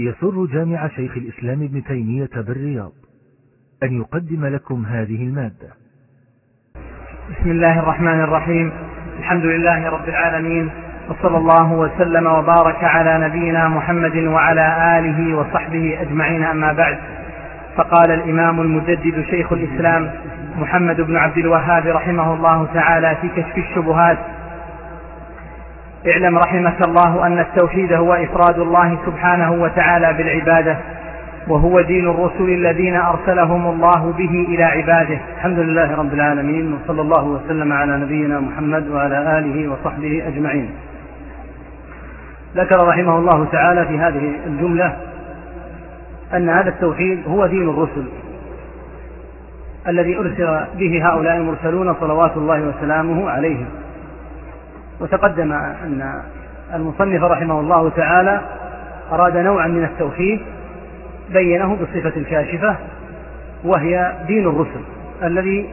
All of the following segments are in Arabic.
يسر جامع شيخ الإسلام ابن تيمية بالرياض أن يقدم لكم هذه المادة. بسم الله الرحمن الرحيم. الحمد لله رب العالمين وصلى الله وسلم وبارك على نبينا محمد وعلى آله وصحبه أجمعين أما بعد. فقال الإمام المجدد شيخ الإسلام محمد بن عبد الوهاب رحمه الله تعالى في كشف الشبهات اعلم رحمك الله أن التوحيد هو إفراد الله سبحانه وتعالى بالعبادة وهو دين الرسل الذين أرسلهم الله به إلى عباده. الحمد لله رب العالمين وصلى الله وسلم على نبينا محمد وعلى آله وصحبه أجمعين. ذكر رحمه الله تعالى في هذه الجملة أن هذا التوحيد هو دين الرسل الذي أرسل به هؤلاء المرسلون صلوات الله وسلامه عليهم. وتقدم أن المصنف رحمه الله تعالى أراد نوعا من التوحيد بينه بالصفة الكاشفة وهي دين الرسل الذي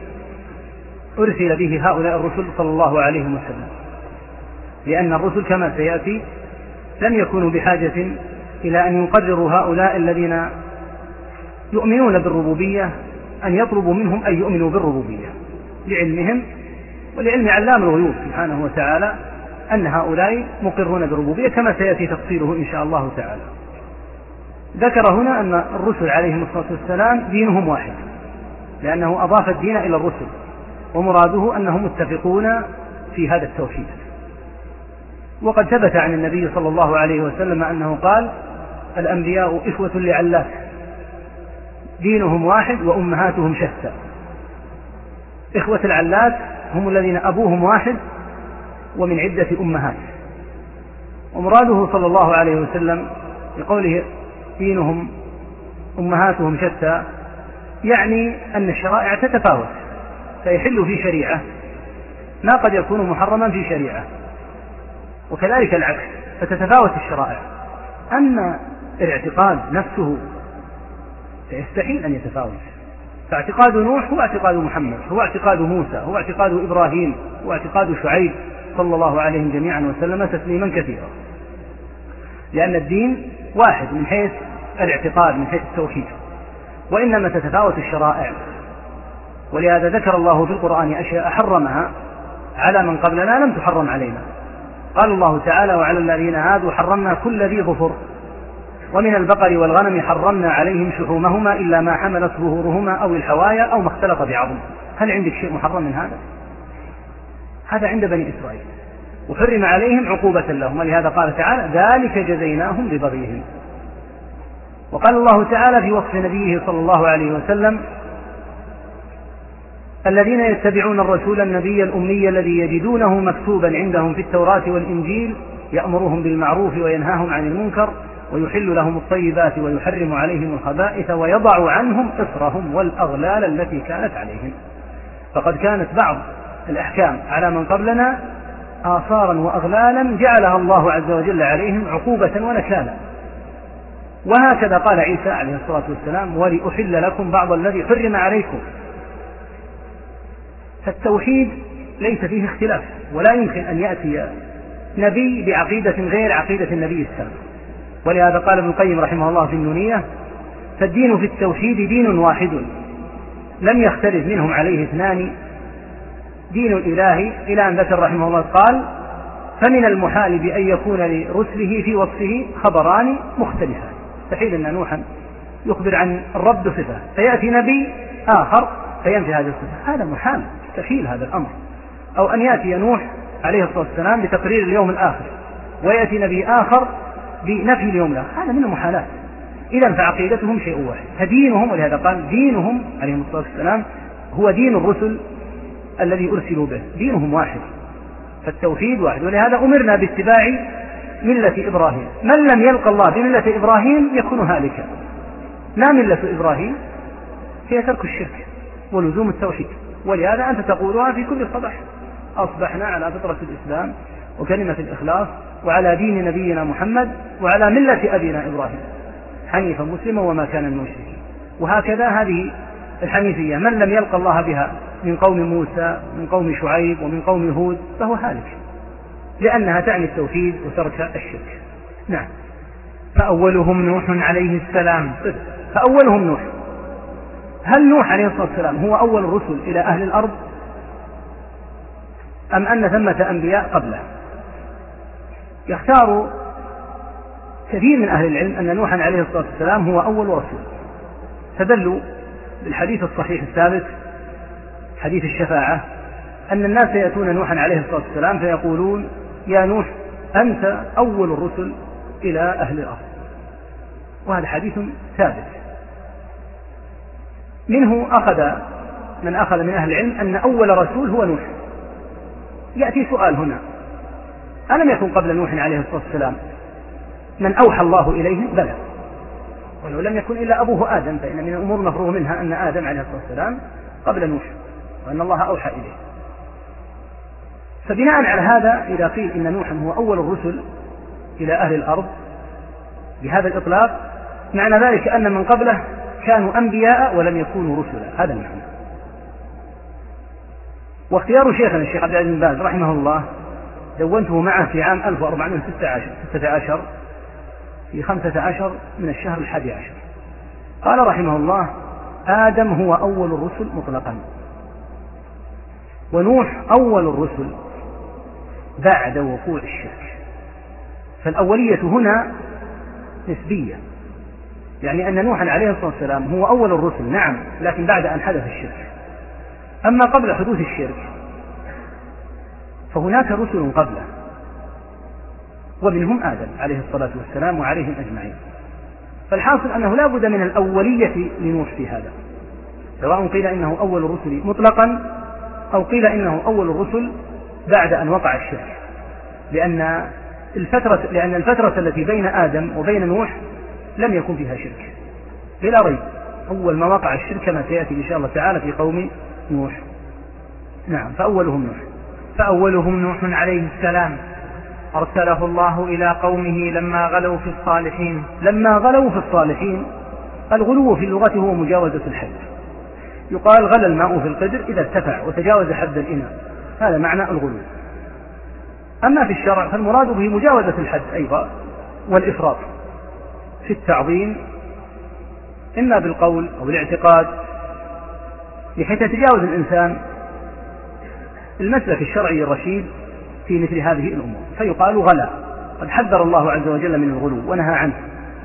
أرسل به هؤلاء الرسل صلى الله عليه وسلم. لأن الرسل كما سيأتي لم يكونوا بحاجة إلى أن يقرروا هؤلاء الذين يؤمنون بالربوبية أن يطلبوا منهم أن يؤمنوا بالربوبية لعلمهم ولعلم علام الغيوب سبحانه وتعالى أن هؤلاء مقرون بالربوبية كما سيأتي تفصيله إن شاء الله تعالى. ذكر هنا أن الرسل عليهم الصلاة والسلام دينهم واحد لأنه أضاف الدين إلى الرسل ومراده أنهم متفقون في هذا التوحيد. وقد ثبت عن النبي صلى الله عليه وسلم أنه قال الأنبياء إخوة لعلات دينهم واحد وأمهاتهم شتى. إخوة العلات هم الذين أبوهم واحد ومن عدة أمهات. ومراده صلى الله عليه وسلم بقوله دينهم أمهاتهم شتى يعني أن الشرائع تتفاوت فيحل في شريعة ما قد يكون محرما في شريعة. وكذلك العكس فتتفاوت الشرائع. أما الاعتقاد نفسه فيستحيل أن يتفاوت. فاعتقاد نوح هو اعتقاد محمد هو اعتقاد موسى هو اعتقاد إبراهيم هو اعتقاد شعيب صلى الله عليهم جميعا وسلم تسليما كثيرا. لأن الدين واحد من حيث الاعتقاد من حيث التوحيد وإنما تتفاوت الشرائع. ولهذا ذكر الله في القرآن أشياء حرمها على من قبلنا لم تحرم علينا. قال الله تعالى وعلى الذين هادوا حرمنا كل ذي ظفر. ومن البقر والغنم حرمنا عليهم شحومهما إلا ما حملت ظهورهما أو الحوايا أو ما اختلط بعظم هل عندك شيء محرم من هذا؟ هذا عند بني إسرائيل. وحرم عليهم عقوبة لهم. ولهذا قال تعالى ذلك جزيناهم ببغيهم. وقال الله تعالى في وصف نبيه صلى الله عليه وسلم الذين يتبعون الرسول النبي الأمي الذي يجدونه مكتوبا عندهم في التوراة والإنجيل يأمرهم بالمعروف وينهاهم عن المنكر ويحل لهم الطيبات ويحرم عليهم الخبائث ويضع عنهم إصرهم والأغلال التي كانت عليهم. فقد كانت بعض الأحكام على من قبلنا آثارا وأغلالا جعلها الله عز وجل عليهم عقوبة ونكالا وهكذا قال عيسى عليه الصلاة والسلام ولأحل لكم بعض الذي حرم عليكم. فالتوحيد ليس فيه اختلاف ولا يمكن أن يأتي نبي بعقيدة غير عقيدة النبي السابق. ولهذا قال ابن القيم رحمه الله في النونية فالدين في التوحيد دين واحد لم يختلف منهم عليه اثنان. دين الإله إلى أن ذكر رحمه الله قال فمن المحال بأن يكون لرسله في وصفه خبران مختلفان. مستحيل أن نوحا يخبر عن الرب بصفة فيأتي نبي آخر فينفي هذه الصفة. هذا محال مستحيل هذا الأمر. أو أن يأتي نوح عليه الصلاة والسلام بتقرير اليوم الآخر ويأتي نبي آخر بنفي اليوم الآخر. هذا من المحالات. إذا فعقيدتهم شيء واحد. فدينهم ولهذا قال دينهم عليهم الصلاة والسلام هو دين الرسل الذي أرسلوا به. دينهم واحد. فالتوحيد واحد. ولهذا أمرنا باتباع ملة إبراهيم. من لم يلقى الله بملة إبراهيم يكون هالكا. ما ملة إبراهيم هي ترك الشرك ولزوم التوحيد. ولهذا أنت تقولها في كل صباح. أصبحنا على فطرة الإسلام وكلمة الإخلاص وعلى دين نبينا محمد وعلى ملة أبينا إبراهيم حنيفا مسلما وما كان من المشركين. وهكذا هذه الحنيفية من لم يلقى الله بها من قوم موسى من قوم شعيب ومن قوم هود فهو هالك لأنها تعني التوحيد وترك الشرك. نعم. فأولهم نوح عليه السلام. فأولهم نوح. هل نوح عليه الصلاة والسلام هو أول الرسل إلى أهل الأرض؟ أم أن ثمة أنبياء قبله؟ يختار كثير من أهل العلم أن نوحا عليه الصلاة والسلام هو أول رسول. فدلوا بالحديث الصحيح الثابت حديث الشفاعة أن الناس يأتون نوحا عليه الصلاة والسلام فيقولون يا نوح أنت أول الرسل إلى أهل الأرض. وهذا حديث ثابت. منه أخذ من أخذ من أهل العلم أن أول رسول هو نوح. يأتي سؤال هنا. ألم يكن قبل نوح عليه الصلاة والسلام من أوحى الله إليه؟ بلى. ولو لم يكن إلا أبوه آدم فإن من الأمور المفروغ منها أن آدم عليه الصلاة والسلام قبل نوح وأن الله أوحى إليه. فبناء على هذا إذا قيل إن نوحا هو أول الرسل إلى أهل الأرض بهذا الإطلاق معنى ذلك أن من قبله كانوا أنبياء ولم يكونوا رسلا. هذا المعنى. واختيار شيخنا الشيخ عبد العزيز بن باز رحمه الله دونته معه في عام 1416 في خمسة عشر من الشهر الحادي عشر. قال رحمه الله آدم هو أول الرسل مطلقا. ونوح أول الرسل بعد وقوع الشرك. فالأولية هنا نسبية. يعني أن نوحا عليه الصلاة والسلام هو أول الرسل نعم لكن بعد أن حدث الشرك. أما قبل حدوث الشرك فهناك رسل قبله ومنهم آدم عليه الصلاة والسلام وعليهم أجمعين. فالحاصل أنه لا بد من الأولية لنوح في هذا سواء قيل إنه أول الرسل مطلقا أو قيل إنه أول الرسل بعد أن وقع الشرك. لأن الفترة لأن الفترة التي بين آدم وبين نوح لم يكن فيها شرك. بلا ريب أول ما وقع الشرك كما سيأتي إن شاء الله تعالى في قوم نوح. نعم فأولهم نوح. فأولهم نوح عليه السلام. أرسله الله إلى قومه لما غلوا في الصالحين. لما غلوا في الصالحين الغلو في اللغة هو مجاوزة الحد. يقال غلى الماء في القدر إذا ارتفع وتجاوز حد الإناء. هذا معنى الغلو. أما في الشرع فالمراد به مجاوزة الحد أيضا والإفراط في التعظيم إما بالقول أو الاعتقاد بحيث يتجاوز الإنسان المسلك الشرعي الرشيد في مثل هذه الأمور فيقال غلا. قد حذر الله عز وجل من الغلو ونهى عنه.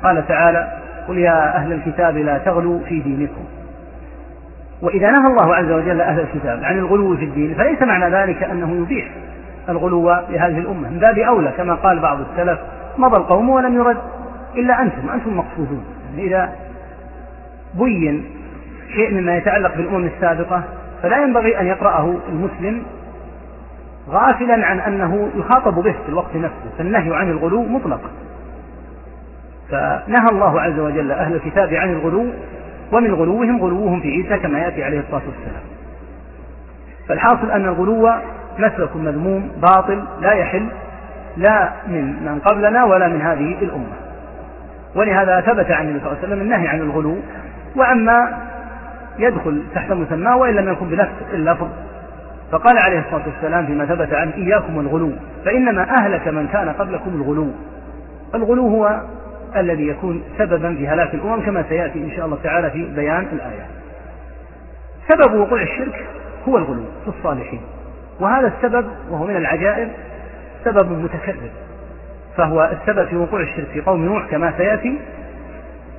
قال تعالى قل يا أهل الكتاب لا تغلوا في دينكم. وإذا نهى الله عز وجل أهل الكتاب عن الغلو في الدين فليس معنى ذلك أنه يبيح الغلو لهذه الأمة. من باب أولى كما قال بعض السلف مضى القوم ولم يرد إلا أنتم أنتم مقصودون. يعني إذا بين شيء مما يتعلق بالأمم السابقة فلا ينبغي أن يقرأه المسلم غافلا عن أنه يخاطب به في الوقت نفسه فالنهي عن الغلو مطلق. فنهى الله عز وجل أهل الكتاب عن الغلو ومن غلوهم غلوهم في عيسى كما يأتي عليه الصلاة والسلام. فالحاصل أن الغلو مسلك مذموم باطل لا يحل لا من من قبلنا ولا من هذه الأمة. ولهذا ثبت عن النبي صلى الله عليه وسلم النهي عن الغلو وعما يدخل تحت مسماه وإن لم يكن بنفس اللفظ فقال عليه الصلاة والسلام فيما ثبت عنه إياكم الغلو فإنما أهلك من كان قبلكم الغلو. الغلو هو الذي يكون سببا في هلاك الأمم كما سيأتي إن شاء الله تعالى في بيان الآية. سبب وقوع الشرك هو الغلو في الصالحين وهذا السبب وهو من العجائب سبب متكرر فهو السبب في وقوع الشرك في قوم نوح كما سيأتي.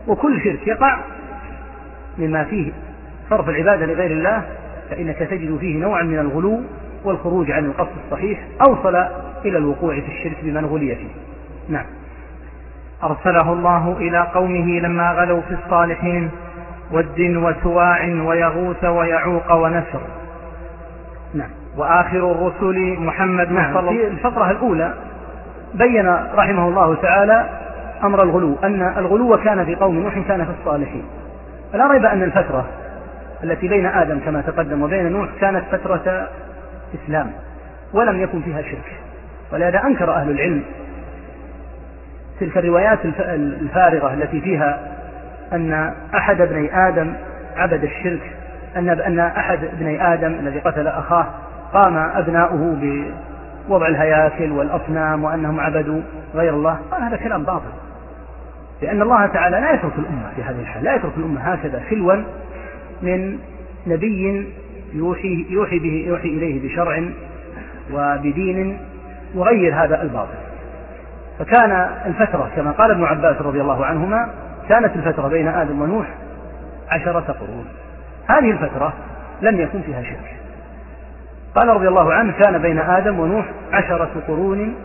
وكل شرك يقع مما فيه صرف العبادة لغير الله فإنك تجد فيه نوعا من الغلو والخروج عن القصد الصحيح أوصل إلى الوقوع في الشرك بمن غلي فيه. نعم. أرسله الله إلى قومه لما غلوا في الصالحين ود وسواع ويغوث ويعوق ونسر. نعم. وآخر الرسل محمد نعم صلى في الفقرة الأولى بين رحمه الله تعالى أمر الغلو أن الغلو كان في قوم نوح كان في الصالحين. لا ريب أن الفترة التي بين آدم كما تقدم وبين نوح كانت فترة إسلام ولم يكن فيها شرك. ولهذا أنكر أهل العلم تلك الروايات الفارغة التي فيها أن أحد ابني آدم عبد الشرك أن أن أحد ابني آدم الذي قتل أخاه قام أبناؤه بوضع الهياكل والأصنام وأنهم عبدوا غير الله. قال هذا كلام باطل لأن الله تعالى لا يترك الأمة في هذه الحال لا يترك الأمة هكذا خلوا من نبي يوحي, يوحي, به يوحي إليه بشرع وبدين يغير هذا الباطل. فكان الفترة كما قال ابن عباس رضي الله عنهما كانت الفترة بين آدم ونوح عشرة قرون. هذه الفترة لم يكن فيها شرك. قال رضي الله عنه كان بين آدم ونوح عشرة قرون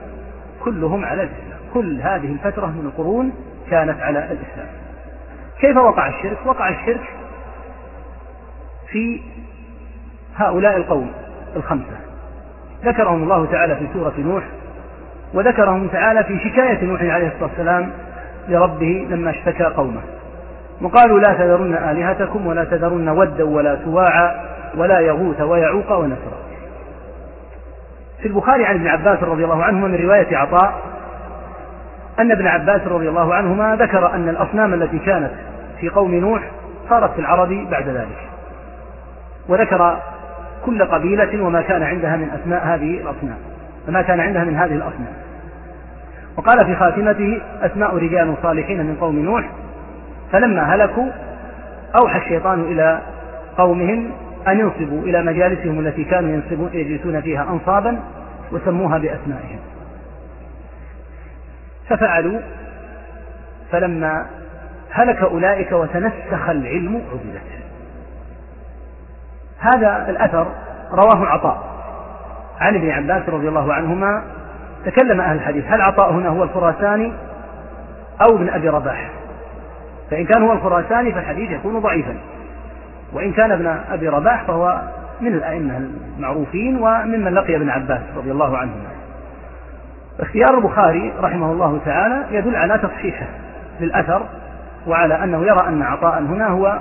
كلهم على الإسلام. كل هذه الفترة من القرون كانت على الإسلام. كيف وقع الشرك؟ وقع الشرك في هؤلاء القوم الخمسة. ذكرهم الله تعالى في سورة نوح وذكرهم تعالى في شكاية نوح عليه الصلاة والسلام لربه لما اشتكى قومه. وقالوا لا تذرن آلهتكم ولا تذرن ودا ولا سواعا ولا يغوث ويعوق ونسرا. في البخاري عن ابن عباس رضي الله عنهما من رواية عطاء أن ابن عباس رضي الله عنهما ذكر أن الأصنام التي كانت في قوم نوح صارت في العرب بعد ذلك. وذكر كل قبيلة وما كان عندها من أسماء هذه الأصنام وما كان عندها من هذه الأصنام. وقال في خاتمته أسماء رجال صالحين من قوم نوح فلما هلكوا أوحى الشيطان إلى قومهم أن ينصبوا إلى مجالسهم التي كانوا يجلسون فيها أنصابا وسموها بأسمائهم. ففعلوا فلما هلك أولئك وتنسخ العلم عبدت هذا الأثر رواه عطاء عن ابن عباس رضي الله عنهما تكلم أهل الحديث هل عطاء هنا هو الخراساني أو ابن أبي رباح؟ فإن كان هو الخراساني فالحديث يكون ضعيفا. وإن كان ابن أبي رباح فهو من الأئمة المعروفين وممن لقي ابن عباس رضي الله عنهما. اختيار البخاري رحمه الله تعالى يدل على تصحيحه للأثر وعلى أنه يرى أن عطاء هنا هو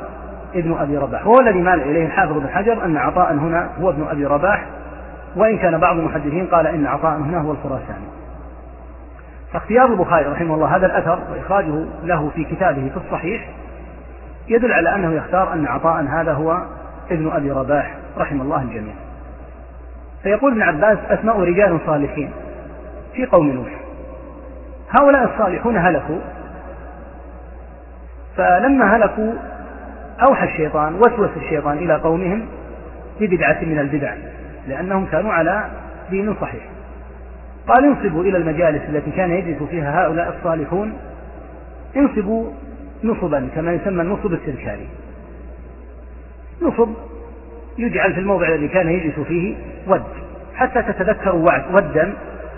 ابن أبي رباح. وهو الذي مال إليه الحافظ بن حجر أن عطاء هنا هو ابن أبي رباح وإن كان بعض المحدثين قال إن عطاء هنا هو الخراساني. فاختيار البخاري رحمه الله هذا الأثر وإخراجه له في كتابه في الصحيح يدل على أنه يختار أن عطاء هذا هو ابن أبي رباح رحم الله الجميع. فيقول ابن عباس أسماء رجال صالحين في قوم نوح. هؤلاء الصالحون هلكوا فلما هلكوا أوحى الشيطان وسوس الشيطان إلى قومهم ببدعة من البدع لأنهم كانوا على دين صحيح. قال انصبوا إلى المجالس التي كان يجلس فيها هؤلاء الصالحون. انصبوا نصبا كما يسمى النصب التذكاري نصب يجعل في الموضع الذي كان يجلس فيه ود حتى تتذكروا ودا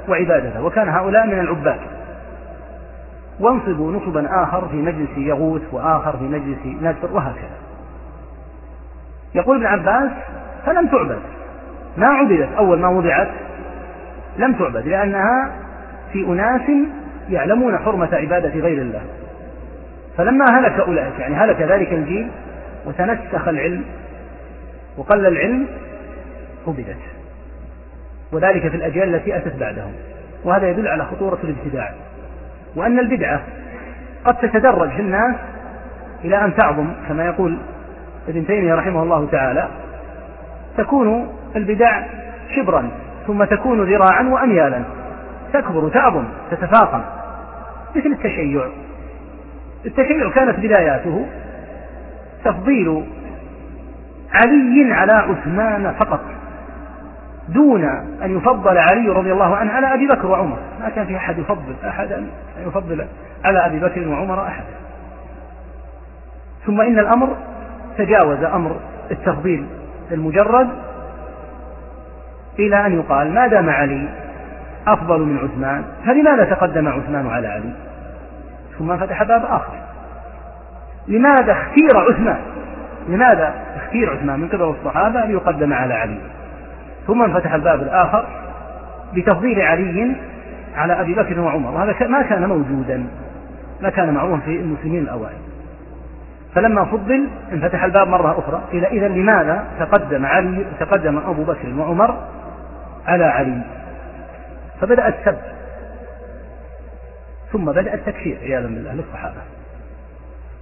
وعبادته وكان هؤلاء من العباد. وانصبوا نصبا آخر في مجلس يغوث وآخر في مجلس نسر وهكذا. يقول ابن عباس فلم تعبد. ما عبدت. أول ما وضعت لم تعبد لأنها في أناس يعلمون حرمة عبادة غير الله. فلما هلك أولئك يعني هلك ذلك الجيل وتنسخ العلم وقل العلم عبدت. وذلك في الأجيال التي أتت بعدهم. وهذا يدل على خطورة الابتداع. وأن البدعة قد تتدرج في الناس إلى أن تعظم كما يقول ابن تيمية رحمه الله تعالى تكون البدع شبرا ثم تكون ذراعا وأميالا تكبر تعظم تتفاقم مثل التشيع. التشيع كانت بداياته تفضيل علي على عثمان فقط. دون أن يفضل علي رضي الله عنه على أبي بكر وعمر. ما كان في أحد يفضل أحدا يفضل على أبي بكر وعمر أحدا ثم إن الأمر تجاوز أمر التفضيل المجرد إلى أن يقال ما دام علي أفضل من عثمان فلماذا تقدم عثمان على علي؟ ثم فتح باب آخر. لماذا اختير عثمان؟ لماذا اختير عثمان من قبل الصحابة ليقدم على علي؟ ثم انفتح الباب الآخر بتفضيل علي على أبي بكر وعمر وهذا ما كان موجودا ما كان معروفا في المسلمين الأوائل. فلما فضل انفتح الباب مرة أخرى قيل إذا لماذا تقدم علي تقدم أبو بكر وعمر على علي؟ فبدأ السب ثم بدأ التكفير عياذا بالله للصحابة.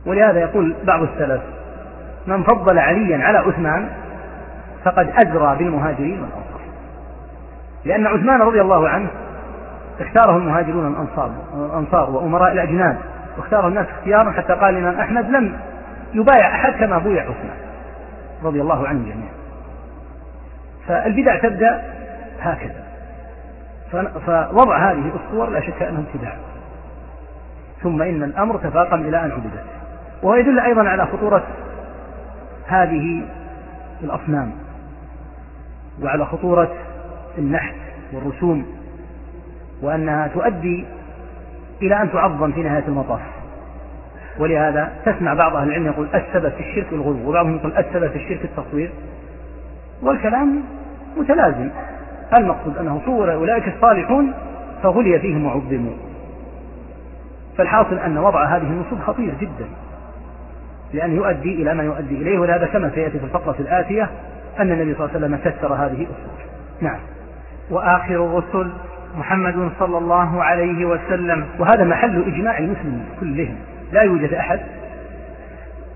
ولهذا يقول بعض السلف من فضل عليا على عثمان فقد أجرى بالمهاجرين والأنصار. لأن عثمان رضي الله عنه اختاره المهاجرون الأنصار الأنصار وأمراء الأجناد واختاره الناس اختيارا حتى قال الإمام أحمد لم يبايع أحد كما بويع عثمان رضي الله عنه جميعا. فالبدع تبدأ هكذا. فوضع هذه الصور لا شك أنه ابتداع. ثم إن الأمر تفاقم إلى أن عبدت. وهو يدل أيضا على خطورة هذه الأصنام. وعلى خطورة النحت والرسوم وأنها تؤدي إلى أن تعظم في نهاية المطاف. ولهذا تسمع بعض أهل العلم يقول السبب في الشرك الغلو وبعضهم يقول السبب في الشرك التصوير والكلام متلازم. المقصود أنه صور أولئك الصالحون فغلي فيهم وعظموا. فالحاصل أن وضع هذه النصوص خطير جدا لأن يؤدي إلى ما يؤدي إليه ولهذا كما سيأتي في الفقرة الآتية أن النبي صلى الله عليه وسلم كسر هذه الأصول. نعم. وآخر الرسل محمد صلى الله عليه وسلم. وهذا محل إجماع المسلمين كلهم. لا يوجد أحد.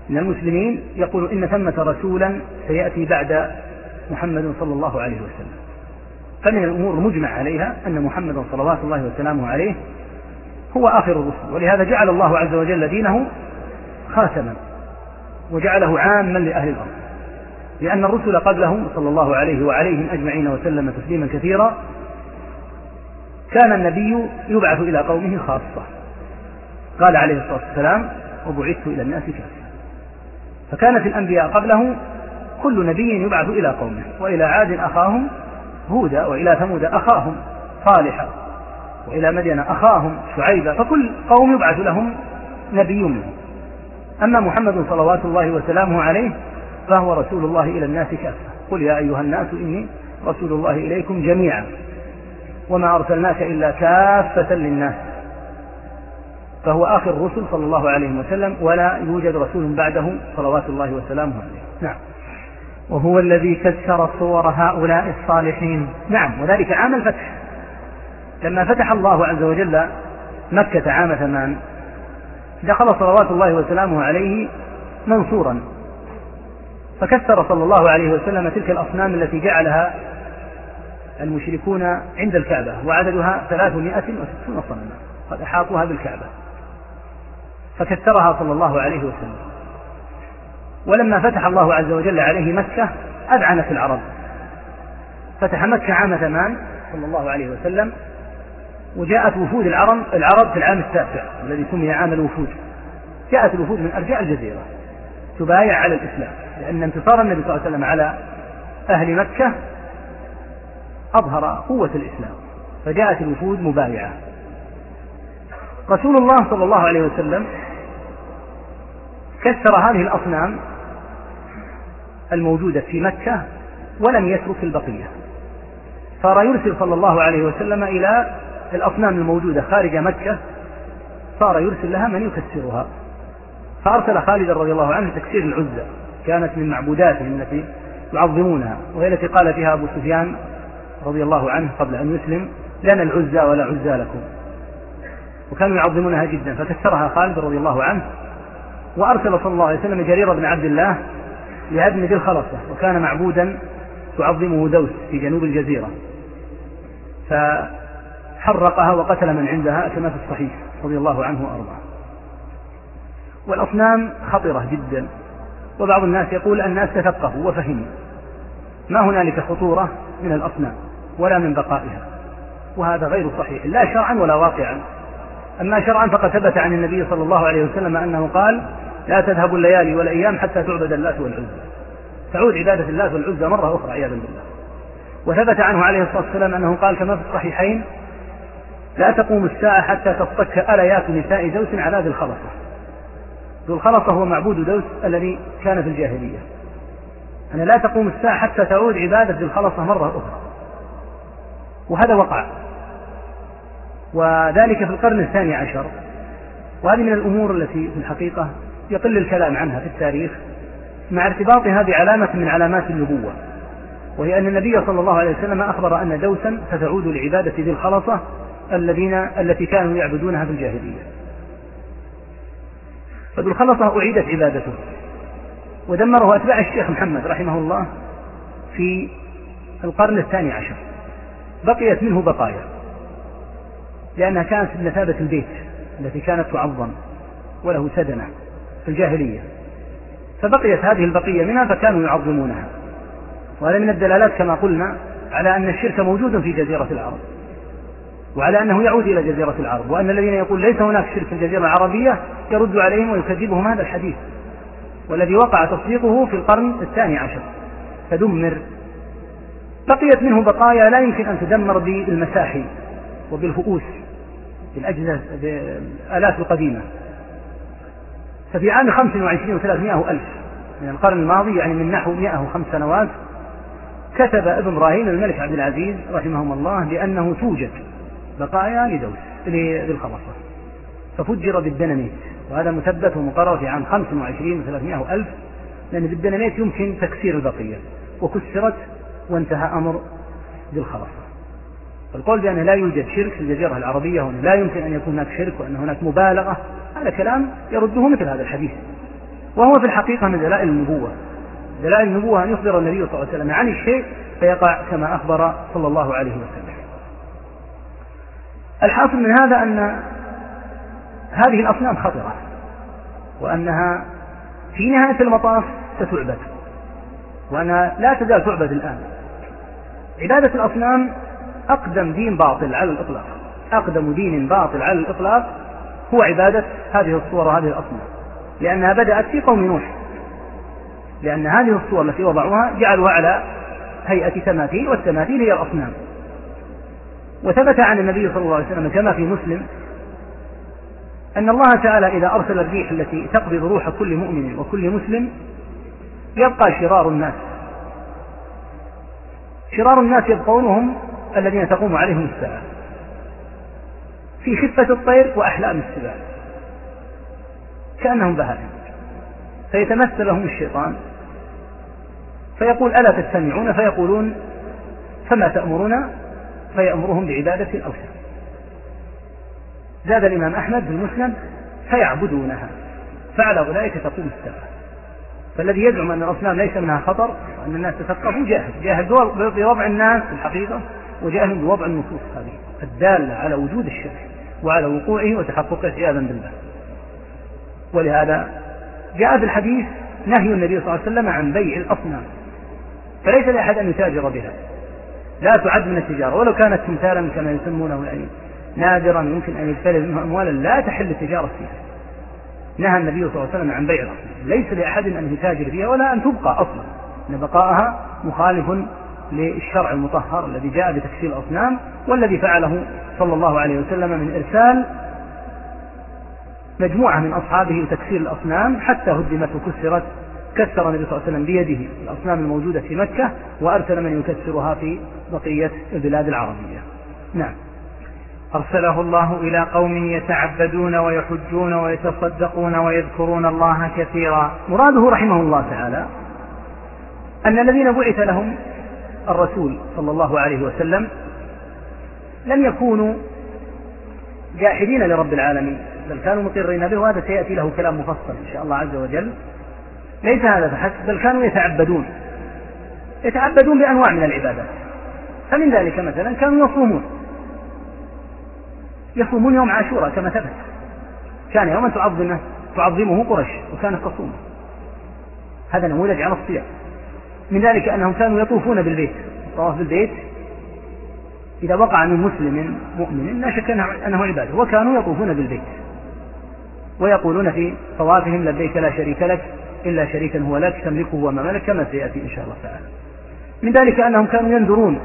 من المسلمين يقول إن ثمة رسولا سيأتي بعد محمد صلى الله عليه وسلم. فمن الأمور المجمع عليها أن محمدا صلوات الله وسلامه عليه هو آخر الرسل. ولهذا جعل الله عز وجل دينه خاتما. وجعله عاما لأهل الأرض. لأن الرسل قبله صلى الله عليه وعليهم أجمعين وسلم تسليما كثيرا كان النبي يبعث إلى قومه خاصة. قال عليه الصلاة والسلام وبعثت إلى الناس كافة. فكانت الأنبياء قبله كل نبي يبعث إلى قومه وإلى عاد أخاهم هودا وإلى ثمود أخاهم صالحا وإلى مدين أخاهم شعيبا فكل قوم يبعث لهم نبي منهم. أما محمد صلوات الله وسلامه عليه فهو رسول الله إلى الناس كافة. قل يا أيها الناس إني رسول الله إليكم جميعا. وما أرسلناك إلا كافة للناس. فهو آخر الرسل صلى الله عليه وسلم ولا يوجد رسول بعده صلوات الله وسلامه عليه. نعم. وهو الذي كسر صور هؤلاء الصالحين. نعم وذلك عام الفتح. لما فتح الله عز وجل مكة عام ثمان دخل صلوات الله وسلامه عليه منصورا. فكسر صلى الله عليه وسلم تلك الأصنام التي جعلها المشركون عند الكعبة وعددها ثلاثمائة وستون صنما قد أحاطوها بالكعبة. فكسرها صلى الله عليه وسلم. ولما فتح الله عز وجل عليه مكة أذعنت العرب. فتح مكة عام ثمان صلى الله عليه وسلم وجاءت وفود العرب العرب في العام التاسع الذي سمي عام الوفود. جاءت الوفود من أرجاء الجزيرة تبايع على الإسلام. لأن انتصار النبي صلى الله عليه وسلم على أهل مكة أظهر قوة الإسلام فجاءت الوفود مبايعة. رسول الله صلى الله عليه وسلم كسر هذه الأصنام الموجودة في مكة ولم يترك البقية. صار يرسل صلى الله عليه وسلم إلى الأصنام الموجودة خارج مكة صار يرسل لها من يكسرها. فأرسل خالد رضي الله عنه تكسير العزة. كانت من معبوداتهم التي يعظمونها وهي التي قال فيها أبو سفيان رضي الله عنه قبل أن يسلم لنا العزى ولا عزى لكم. وكانوا يعظمونها جدا فكسرها خالد رضي الله عنه وأرسل صلى الله عليه وسلم جرير بن عبد الله لهدم ذي الخلصة وكان معبودا تعظمه دوس في جنوب الجزيرة. فحرقها وقتل من عندها كما في الصحيح رضي الله عنه وأرضاه. والأصنام خطرة جدا. وبعض الناس يقول الناس تفقهوا وفهموا. ما هنالك خطورة من الأصنام ولا من بقائها. وهذا غير صحيح لا شرعا ولا واقعا. أما شرعا فقد ثبت عن النبي صلى الله عليه وسلم أنه قال لا تذهب الليالي والأيام حتى تعبد اللات والعزى. تعود عبادة اللات والعزى مرة أخرى عياذا بالله. وثبت عنه عليه الصلاة والسلام أنه قال كما في الصحيحين لا تقوم الساعة حتى تصطك أليات نساء دوس على ذي الخلصة ذو الخلصة هو معبود دوس الذي كان في الجاهلية. أن لا تقوم الساعة حتى تعود عبادة ذي الخلصة مرة أخرى. وهذا وقع. وذلك في القرن الثاني عشر. وهذه من الأمور التي في الحقيقة يقل الكلام عنها في التاريخ مع ارتباطها بعلامة من علامات النبوة. وهي أن النبي صلى الله عليه وسلم أخبر أن دوسا ستعود لعبادة ذي الخلصة الذين التي كانوا يعبدونها في الجاهلية. فذو الخلصة أعيدت عبادته. ودمره أتباع الشيخ محمد رحمه الله في القرن الثاني عشر. بقيت منه بقايا. لأنها كانت بمثابة البيت التي كانت تعظم وله سدنة في الجاهلية. فبقيت هذه البقية منها فكانوا يعظمونها. وهذا من الدلالات كما قلنا على أن الشرك موجود في جزيرة العرب وعلى أنه يعود إلى جزيرة العرب وأن الذين يقول ليس هناك شرك في الجزيرة العربية يرد عليهم ويكذبهم هذا الحديث والذي وقع تصديقه في القرن الثاني عشر فدمر. بقيت منه بقايا لا يمكن أن تدمر بالمساحي وبالفؤوس بالأجهزة بالآلات القديمة. ففي عام 25 و300 ألف من القرن الماضي يعني من نحو 105 سنوات كتب ابن إبراهيم الملك عبد العزيز رحمهم الله بأنه توجد بقايا لدوس للخلاصة ففجر بالدنميت وهذا مثبت ومقرر في عام 25 و300 ألف لأن بالدنميت يمكن تكسير البقية وكسرت وانتهى أمر بالخلاصة القول بأنه لا يوجد شرك في الجزيرة العربية وأنه لا يمكن أن يكون هناك شرك وأن هناك مبالغة هذا كلام يرده مثل هذا الحديث. وهو في الحقيقة من دلائل النبوة. دلائل النبوة أن يخبر النبي صلى الله عليه وسلم عن الشيء فيقع كما أخبر صلى الله عليه وسلم. الحاصل من هذا أن هذه الأصنام خطرة وأنها في نهاية المطاف ستعبد وأنها لا تزال تعبد الآن. عبادة الأصنام أقدم دين باطل على الإطلاق أقدم دين باطل على الإطلاق هو عبادة هذه الصور وهذه الأصنام لأنها بدأت في قوم نوح لأن هذه الصور التي وضعوها جعلوها على هيئة تماثيل والتماثيل هي الأصنام. وثبت عن النبي صلى الله عليه وسلم كما في مسلم أن الله تعالى إذا أرسل الريح التي تقبض روح كل مؤمن وكل مسلم يبقى شرار الناس. شرار الناس يبقون هم الذين تقوم عليهم الساعة في خفة الطير وأحلام السباع كأنهم بهائم. فيتمثل لهم الشيطان. فيقول ألا تستمعون؟ فيقولون فما تأمرنا؟ فيأمرهم بعبادة الأوثان. زاد الإمام أحمد في المسلم فيعبدونها. فعلى أولئك تقوم الساعة. فالذي يزعم أن الأصنام ليس منها خطر وأن الناس تثقفوا جاهل. جاهل بوضع الناس في الحقيقة وجاهل بوضع النصوص هذه الدالة على وجود الشرك وعلى وقوعه وتحققه عياذا بالله. ولهذا جاء في الحديث نهي النبي صلى الله عليه وسلم عن بيع الأصنام فليس لأحد أن يتاجر بها. لا تعد من التجارة. ولو كانت تمثالا كما يسمونه يعني نادرا يمكن أن يجتلب منه أموالا لا تحل التجارة فيها. نهى النبي صلى الله عليه وسلم عن بيع الأصنام ليس لأحد أن يتاجر فيها ولا أن تبقى أصلا. أن بقاءها مخالف للشرع المطهر الذي جاء بتكسير الأصنام والذي فعله صلى الله عليه وسلم من إرسال مجموعة من أصحابه لتكسير الأصنام حتى هدمت وكسرت كسر النبي صلى الله عليه وسلم بيده الأصنام الموجودة في مكة وأرسل من يكسرها في بقية البلاد العربية. نعم. أرسله الله إلى قوم يتعبدون ويحجون ويتصدقون ويذكرون الله كثيرا. مراده رحمه الله تعالى أن الذين بعث لهم الرسول صلى الله عليه وسلم لم يكونوا جاحدين لرب العالمين بل كانوا مقرين به وهذا سيأتي له كلام مفصل إن شاء الله عز وجل. ليس هذا فحسب بل كانوا يتعبدون. يتعبدون بأنواع من العبادات. فمن ذلك مثلا كانوا يصومون. يصومون يوم عاشوراء كما ثبت. كان يوما تعظمه تعظمه قريش وكانت تصومه. هذا نموذج على الصيام. من ذلك أنهم كانوا يطوفون بالبيت. الطواف بالبيت إذا وقع من مسلم مؤمن لا شك أنه عبادة. وكانوا يطوفون بالبيت. ويقولون في طوافهم لبيك لا شريك لك. إلا شريكا هو لك تملكه وما ملك كما سيأتي إن شاء الله تعالى. من ذلك أنهم كانوا ينذرون.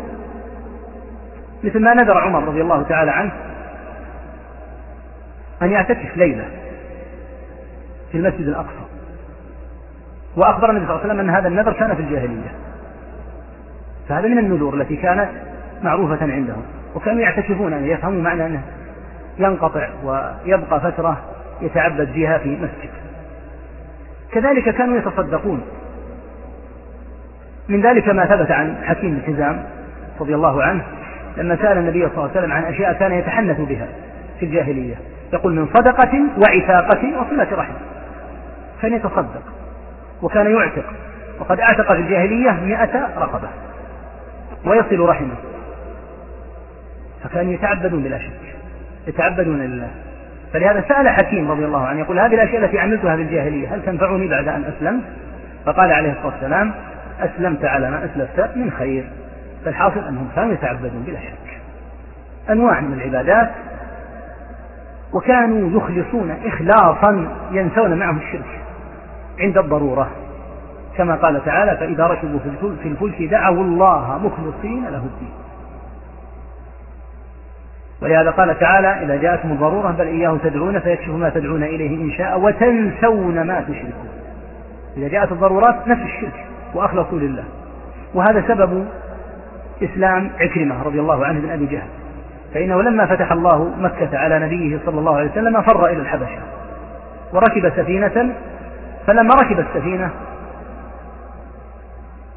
مثل ما نذر عمر رضي الله تعالى عنه أن يعتكف ليلة في المسجد الأقصى. وأخبر النبي صلى الله عليه وسلم أن هذا النذر كان في الجاهلية. فهذا من النذور التي كانت معروفة عندهم. وكانوا يعتكفون أن يفهموا معنى أنه ينقطع ويبقى فترة يتعبد فيها في مسجد. كذلك كانوا يتصدقون. من ذلك ما ثبت عن حكيم بن حزام رضي الله عنه لما سأل النبي صلى الله عليه وسلم عن أشياء كان يتحنث بها في الجاهلية. يقول من صدقة وعتاقة وصلة رحم. كان يتصدق وكان يعتق وقد اعتق في الجاهلية مئة رقبة ويصل رحمه. فكانوا يتعبدون بلا شك يتعبدون لله. فلهذا سأل حكيم رضي الله عنه يقول هذه الأشياء التي عملتها في الجاهلية هل تنفعني بعد أن أسلمت؟ فقال عليه الصلاة والسلام أسلمت على ما أسلفت من خير. فالحاصل أنهم كانوا يتعبدون بلا شك. أنواع من العبادات وكانوا يخلصون إخلاصا ينسون معه الشرك عند الضرورة. كما قال تعالى فإذا ركبوا في الفلك دعوا الله مخلصين له الدين. ولهذا قال تعالى إذا جاءتم الضرورة بل إياه تدعون فيكشف ما تدعون إليه إن شاء وتنسون ما تشركون. إذا جاءت الضرورات نفس الشرك وأخلصوا لله. وهذا سبب إسلام عكرمة رضي الله عنه بن أبي جهل. فإنه لما فتح الله مكة على نبيه صلى الله عليه وسلم فر إلى الحبشة. وركب سفينة فلما ركب السفينة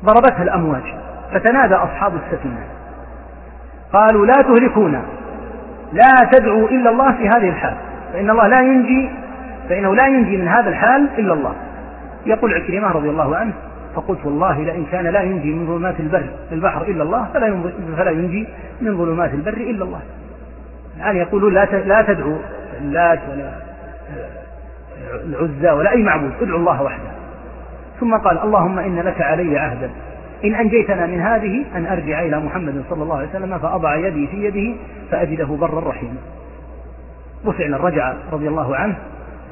ضربتها الأمواج. فتنادى أصحاب السفينة. قالوا لا تهلكونا. لا تدعوا إلا الله في هذه الحال. فإن الله لا ينجي فإنه لا ينجي من هذا الحال إلا الله. يقول عكرمة رضي الله عنه فقلت والله لئن كان لا ينجي من ظلمات البر البحر إلا الله فلا فلا ينجي من ظلمات البر إلا الله. يعني يقولون لا لا تدعوا اللات ولا العزى ولا أي معبود ادعوا الله وحده. ثم قال اللهم إن لك علي عهدا. إن أنجيتنا من هذه أن أرجع إلى محمد صلى الله عليه وسلم فأضع يدي في يده فأجده برا رحيما وفعلا رجع رضي الله عنه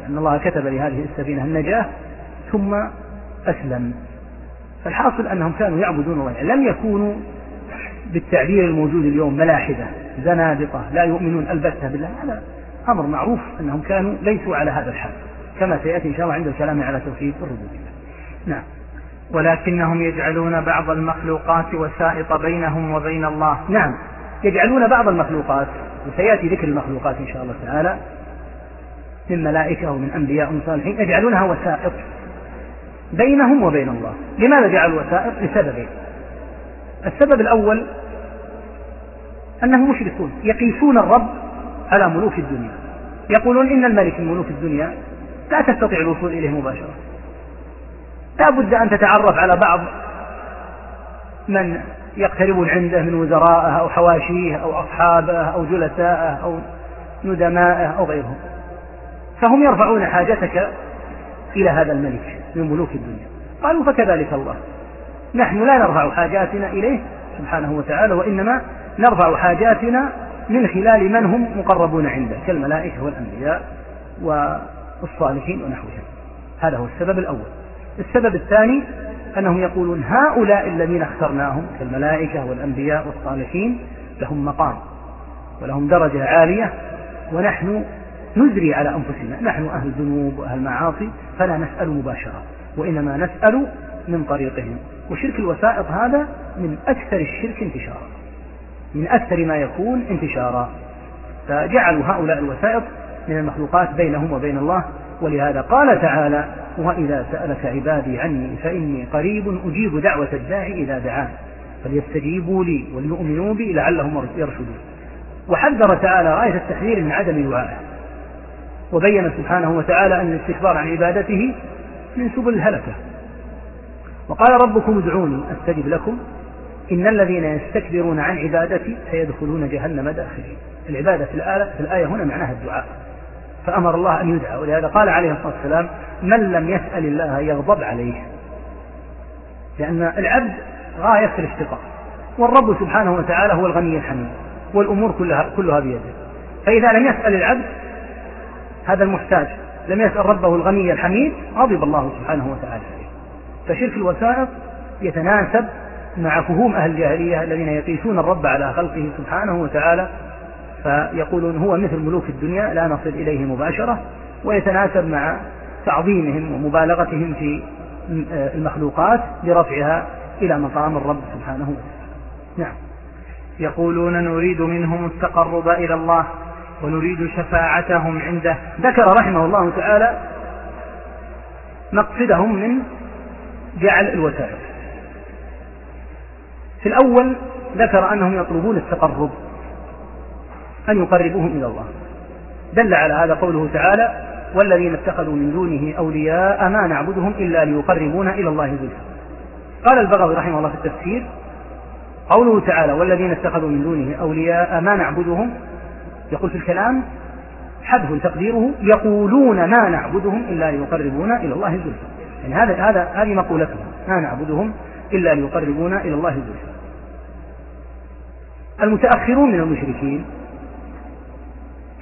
لأن الله كتب لهذه السفينة النجاة ثم أسلم. فالحاصل أنهم كانوا يعبدون الله لم يكونوا بالتعبير الموجود اليوم ملاحدة زنادقة لا يؤمنون البتة بالله. هذا أمر معروف أنهم كانوا ليسوا على هذا الحال كما سيأتي إن شاء الله عند الكلام على توحيد الربوبية. نعم. ولكنهم يجعلون بعض المخلوقات وسائط بينهم وبين الله. نعم يجعلون بعض المخلوقات وسيأتي ذكر المخلوقات إن شاء الله تعالى من ملائكة ومن أنبياء وصالحين يجعلونها وسائط بينهم وبين الله. لماذا جعلوا وسائط؟ لسببين. السبب الأول أنهم مشركون يقيسون الرب على ملوك الدنيا. يقولون إن الملك من ملوك الدنيا لا تستطيع الوصول إليه مباشرة. لا بد أن تتعرف على بعض من يقتربون عنده من وزرائه أو حواشيه أو أصحابه أو جلسائه أو ندمائه أو غيرهم. فهم يرفعون حاجتك إلى هذا الملك من ملوك الدنيا. قالوا فكذلك الله. نحن لا نرفع حاجاتنا إليه سبحانه وتعالى وإنما نرفع حاجاتنا من خلال من هم مقربون عنده كالملائكة والأنبياء والصالحين ونحوهم. هذا هو السبب الأول. السبب الثاني أنهم يقولون هؤلاء الذين اخترناهم كالملائكة والأنبياء والصالحين لهم مقام ولهم درجة عالية ونحن نزري على أنفسنا. نحن أهل ذنوب وأهل معاصي فلا نسأل مباشرة وإنما نسأل من طريقهم. وشرك الوسائط هذا من أكثر الشرك انتشارا. من أكثر ما يكون انتشارا. فجعلوا هؤلاء الوسائط من المخلوقات بينهم وبين الله ولهذا قال تعالى وإذا سألك عبادي عني فإني قريب أجيب دعوة الداعي إذا دعان فليستجيبوا لي وليؤمنوا بي لعلهم يرشدون. وحذر تعالى غاية التحذير من عدم دعائه وبين سبحانه وتعالى أن الاستكبار عن عبادته من سبل الهلكة. وقال ربكم ادعوني أستجب لكم إن الذين يستكبرون عن عبادتي سيدخلون جهنم داخلين. العبادة في الآية, في الآية هنا معناها الدعاء. فأمر الله أن يدعى. ولهذا قال عليه الصلاة والسلام من لم يسأل الله يغضب عليه. لأن العبد غاية في الافتقار. والرب سبحانه وتعالى هو الغني الحميد. والأمور كلها, كلها بيده. فإذا لم يسأل العبد هذا المحتاج لم يسأل ربه الغني الحميد غضب الله سبحانه وتعالى عليه. فشرك الوسائط يتناسب مع فهوم أهل الجاهلية الذين يقيسون الرب على خلقه سبحانه وتعالى فيقولون هو مثل ملوك الدنيا لا نصل إليه مباشرة ويتناسب مع تعظيمهم ومبالغتهم في المخلوقات لرفعها إلى مقام الرب سبحانه وتعالى. نعم. يقولون نريد منهم التقرب إلى الله ونريد شفاعتهم عنده. ذكر رحمه الله تعالى مقصدهم من جعل الوسائل. في الأول ذكر أنهم يطلبون التقرب. أن يقربوهم إلى الله. دل على هذا قوله تعالى والذين اتخذوا من دونه أولياء ما نعبدهم إلا ليقربونا إلى الله زلفى. قال البغوي رحمه الله في التفسير قوله تعالى والذين اتخذوا من دونه أولياء ما نعبدهم يقول في الكلام حذف تقديره يقولون ما نعبدهم إلا ليقربونا إلى الله زلفى. يعني هذا هذا هذه مقولتهم ما نعبدهم إلا ليقربونا إلى الله زلفى. المتأخرون من المشركين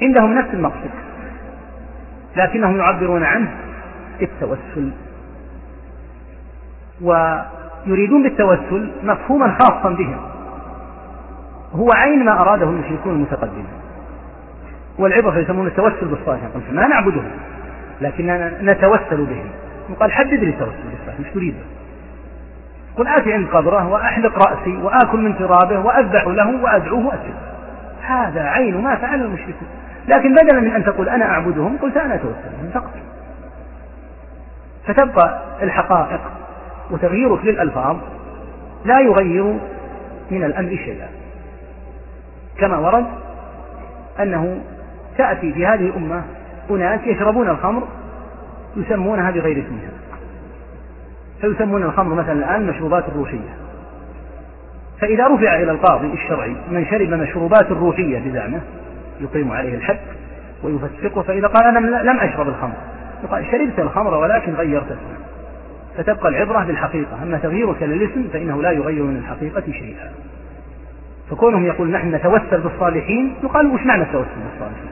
عندهم نفس المقصد لكنهم يعبرون عنه التوسل ويريدون بالتوسل مفهوما خاصا بهم. هو عين ما أراده المشركون المتقدمين والعبرة يسمون التوسل بالصالحين ما نعبدهم لكننا نتوسل بهم. يقال حدد لي التوسل بالصالحين إيش تريد؟ قل آتي عند قبره وأحلق رأسي وآكل من ترابه وأذبح له وأدعوه وأسجد هذا عين ما فعل المشركون. لكن بدلا من أن تقول أنا أعبدهم قلت أنا أتوسل بهم فقط. فتبقى الحقائق وتغييرك للألفاظ لا يغير من الأمر شيئا. كما ورد أنه تأتي في هذه الأمة أناس يشربون الخمر يسمونها بغير اسمها. فيسمون الخمر مثلا الآن المشروبات الروحية. فإذا رفع إلى القاضي الشرعي من شرب مشروبات الروحية بزعمه يقيم عليه الحد ويفسقه فإذا قال أنا لم أشرب الخمر. يقال شربت الخمر ولكن غيرت اسمه فتبقى العبرة بالحقيقة. أما تغييرك للاسم فإنه لا يغير من الحقيقة شيئا. فكونهم يقول نحن نتوسل بالصالحين يقال وش معنى التوسل بالصالحين؟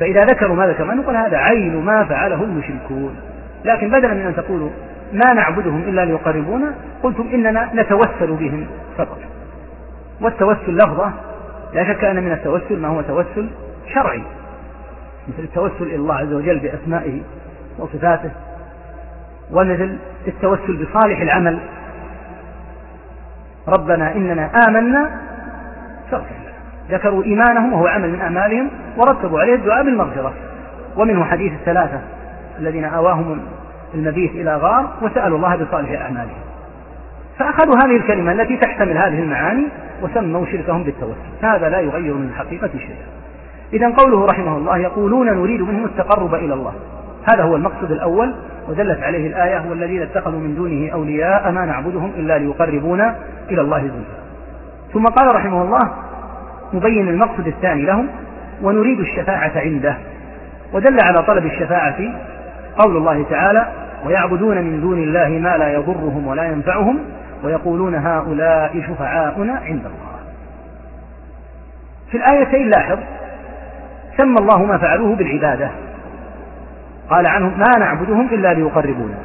فإذا ذكروا ما ذكرنا نقول هذا عين ما فعله المشركون. لكن بدلا من أن تقولوا ما نعبدهم إلا ليقربونا قلتم إننا نتوسل بهم فقط. والتوسل لفظة لا شك أن من التوسل ما هو توسل شرعي مثل التوسل إلى الله عز وجل بأسمائه وصفاته ومثل التوسل بصالح العمل. ربنا إننا آمنا فاغفر ذكروا إيمانهم وهو عمل من أعمالهم ورتبوا عليه الدعاء بالمغفرة. ومنه حديث الثلاثة الذين آواهم المبيت إلى غار وسألوا الله بصالح أعمالهم. فأخذوا هذه الكلمة التي تحتمل هذه المعاني وسموا شركهم بالتوسل. هذا لا يغير من الحقيقة شيئا إذا قوله رحمه الله يقولون نريد منهم التقرب إلى الله. هذا هو المقصد الأول ودلت عليه الآية والذين اتخذوا من دونه أولياء ما نعبدهم إلا ليقربونا إلى الله زلفى. ثم قال رحمه الله مبين المقصد الثاني لهم ونريد الشفاعة عنده. ودل على طلب الشفاعة قول الله تعالى ويعبدون من دون الله ما لا يضرهم ولا ينفعهم ويقولون هؤلاء شفعاؤنا عند الله. في الآيتين لاحظ سمى الله ما فعلوه بالعبادة. قال عنهم ما نعبدهم إلا ليقربونا.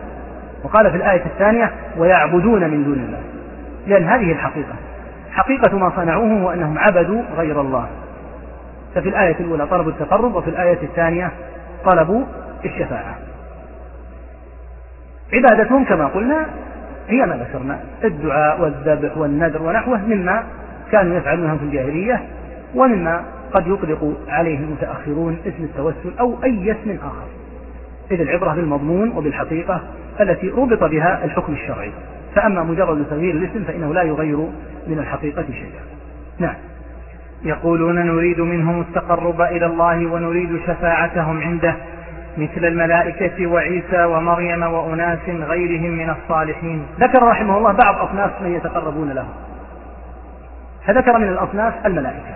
وقال في الآية الثانية ويعبدون من دون الله. لأن هذه الحقيقة. حقيقة ما صنعوه هو أنهم عبدوا غير الله. ففي الآية الأولى طلبوا التقرب وفي الآية الثانية طلبوا الشفاعة. عبادتهم كما قلنا هي ما ذكرنا. الدعاء والذبح والنذر ونحوه مما كانوا يفعلونها في الجاهلية ومما قد يطلق عليه المتأخرون اسم التوسل أو أي اسم آخر. إذ العبرة بالمضمون وبالحقيقة التي ربط بها الحكم الشرعي. فأما مجرد تغيير الاسم فإنه لا يغير من الحقيقة شيئا. نعم. يقولون نريد منهم التقرب إلى الله ونريد شفاعتهم عنده. مثل الملائكة وعيسى ومريم وأناس غيرهم من الصالحين. ذكر رحمه الله بعض أصناف من يتقربون له. فذكر من الأصناف الملائكة.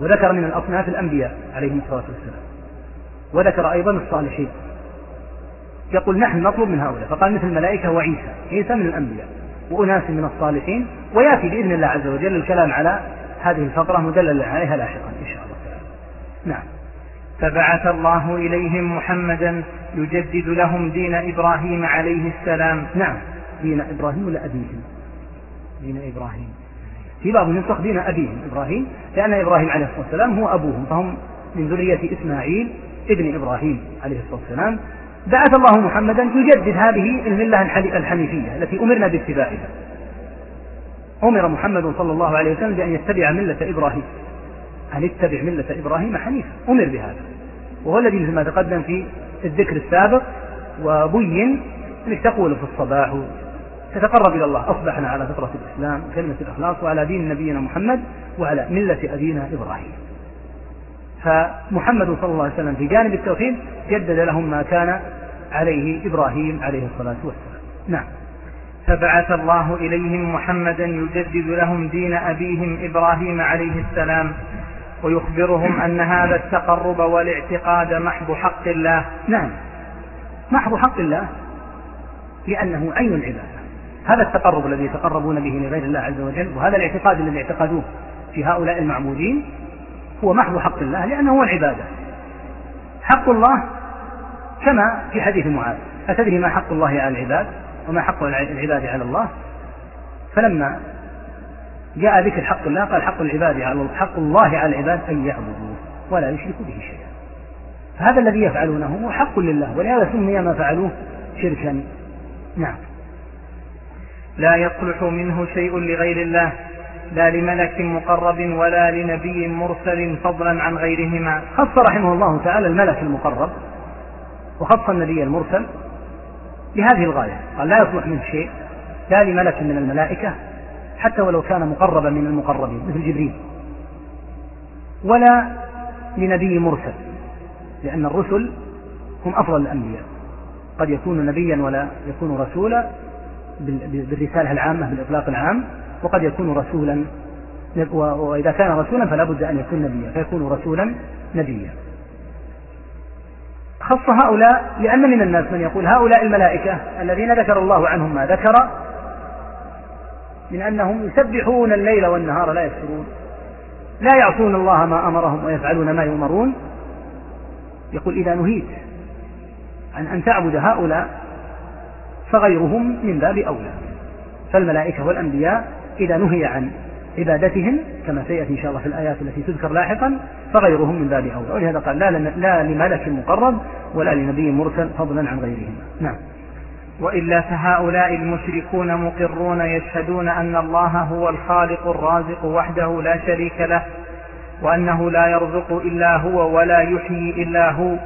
وذكر من الأصناف الأنبياء عليهم الصلاة والسلام. وذكر أيضا الصالحين. يقول نحن نطلب من هؤلاء. فقال مثل الملائكة وعيسى. عيسى من الأنبياء وأناس من الصالحين. ويأتي بإذن الله عز وجل الكلام على هذه الفقرة مدلل عليها لاحقا إن شاء الله نعم. فبعث الله إليهم محمدا يجدد لهم دين إبراهيم عليه السلام. نعم دين إبراهيم ولا أبيهم دين إبراهيم. في بعض النسخ دين أبيهم إبراهيم لأن إبراهيم عليه الصلاة والسلام هو أبوهم فهم من ذرية إسماعيل ابن إبراهيم عليه الصلاة والسلام. بعث الله محمدا يجدد هذه الملة الحنيفية التي أمرنا باتباعها أمر محمد صلى الله عليه وسلم بأن يتبع ملة إبراهيم. أن اتبع ملة إبراهيم حنيفا. أمر بهذا. وهو الذي مثل ما تقدم في الذكر السابق وبين أنك تقول في الصباح تتقرب إلى الله. أصبحنا على فطرة الإسلام كلمة الإخلاص وعلى دين نبينا محمد وعلى ملة أبينا إبراهيم. فمحمد صلى الله عليه وسلم في جانب التوحيد جدد لهم ما كان عليه إبراهيم عليه الصلاة والسلام. نعم. فبعث الله إليهم محمدا يجدد لهم دين أبيهم إبراهيم عليه السلام. ويخبرهم أن هذا التقرب والاعتقاد محض حق الله. نعم. محض حق الله. لأنه عين العبادة. هذا التقرب الذي يتقربون به لغير الله عز وجل وهذا الاعتقاد الذي اعتقدوه في هؤلاء المعبودين هو محض حق الله لأنه هو العبادة. حق الله كما في حديث معاذ. أتدري ما حق الله على العباد وما حق العباد على الله؟ فلما جاء ذكر حق الله قال حق العباد على حق الله على العباد أن يعبدوه ولا يشركوا به شيئا. فهذا الذي يفعلونه هو حق لله ولهذا سمي ما فعلوه شركا. نعم. لا يصلح منه شيء لغير الله لا لملك مقرب ولا لنبي مرسل فضلا عن غيرهما. خص رحمه الله تعالى الملك المقرب وخص النبي المرسل لهذه الغاية. قال لا يصلح منه شيء لا لملك من الملائكة حتى ولو كان مقربا من المقربين مثل جبريل. ولا لنبي مرسل لأن الرسل هم أفضل الأنبياء. قد يكون نبيا ولا يكون رسولا بالرسالة العامة بالإطلاق العام وقد يكون رسولا وإذا كان رسولا فلا بد أن يكون نبيا فيكون رسولا نبيا. خص هؤلاء لأن من الناس من يقول هؤلاء الملائكة الذين ذكر الله عنهم ما ذكر من أنهم يسبحون الليل والنهار لا يكفرون لا يعصون الله ما أمرهم ويفعلون ما يؤمرون. يقول إذا نهيت عن أن تعبد هؤلاء فغيرهم من باب أولى. فالملائكة والأنبياء إذا نهي عن عبادتهم كما سيأتي إن شاء الله في الآيات التي تذكر لاحقا فغيرهم من باب أولى. ولهذا قال لا, لا لملك مقرب ولا لنبي مرسل فضلا عن غيرهم. نعم. وإلا فهؤلاء المشركون مقرون يشهدون أن الله هو الخالق الرازق وحده لا شريك له وأنه لا يرزق إلا هو ولا يحيي إلا هو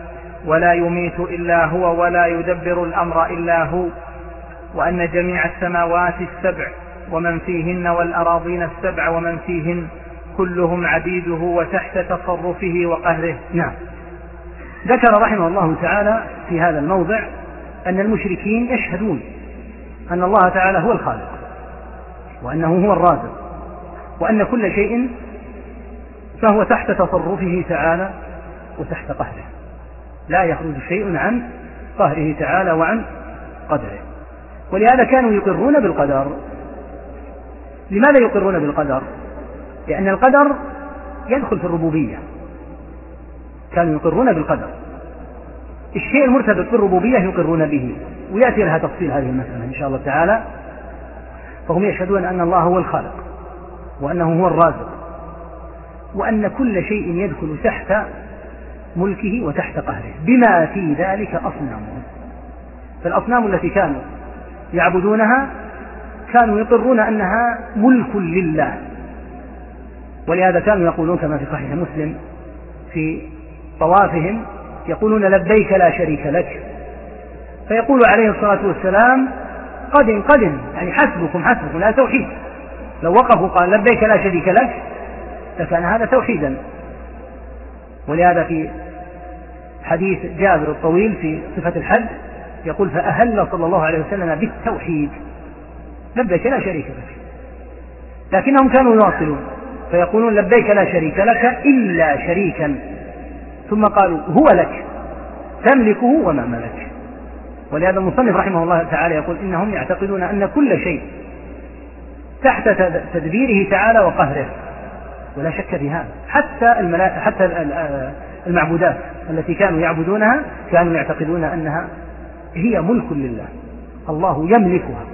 ولا يميت إلا هو ولا يدبر الأمر إلا هو وأن جميع السماوات السبع ومن فيهن والأراضين السبع ومن فيهن كلهم عبيده وتحت تصرفه وقهره. نعم. ذكر رحمه الله تعالى في هذا الموضع أن المشركين يشهدون أن الله تعالى هو الخالق وأنه هو الرازق وأن كل شيء فهو تحت تصرفه تعالى وتحت قهره. لا يخرج شيء عن قهره تعالى وعن قدره. ولهذا كانوا يقرون بالقدر. لماذا يقرون بالقدر؟ لأن القدر يدخل في الربوبية. كانوا يقرون بالقدر. الشيء المرتبط بالربوبية يقرون به ويأتي لها تفصيل هذه المسألة إن شاء الله تعالى. فهم يشهدون أن الله هو الخالق وأنه هو الرازق وأن كل شيء يدخل تحت ملكه وتحت قهره. بما في ذلك أصنامهم فالأصنام التي كانوا يعبدونها كانوا يقرون أنها ملك لله. ولهذا كانوا يقولون كما في صحيح مسلم في طوافهم يقولون لبيك لا شريك لك. فيقول عليه الصلاة والسلام قدم قدم يعني حسبكم حسبكم لا توحيد. لو وقفوا قال لبيك لا شريك لك لكان هذا توحيدا. ولهذا في حديث جابر الطويل في صفة الحج يقول فأهل صلى الله عليه وسلم بالتوحيد. لبيك لا شريك لك. لكنهم كانوا يواصلون فيقولون لبيك لا شريك لك إلا شريكا. ثم قالوا هو لك تملكه وما ملك. ولهذا المصنف رحمه الله تعالى يقول إنهم يعتقدون أن كل شيء تحت تدبيره تعالى وقهره. ولا شك في هذا. حتى حتى المعبودات التي كانوا يعبدونها كانوا يعتقدون أنها هي ملك لله. الله يملكها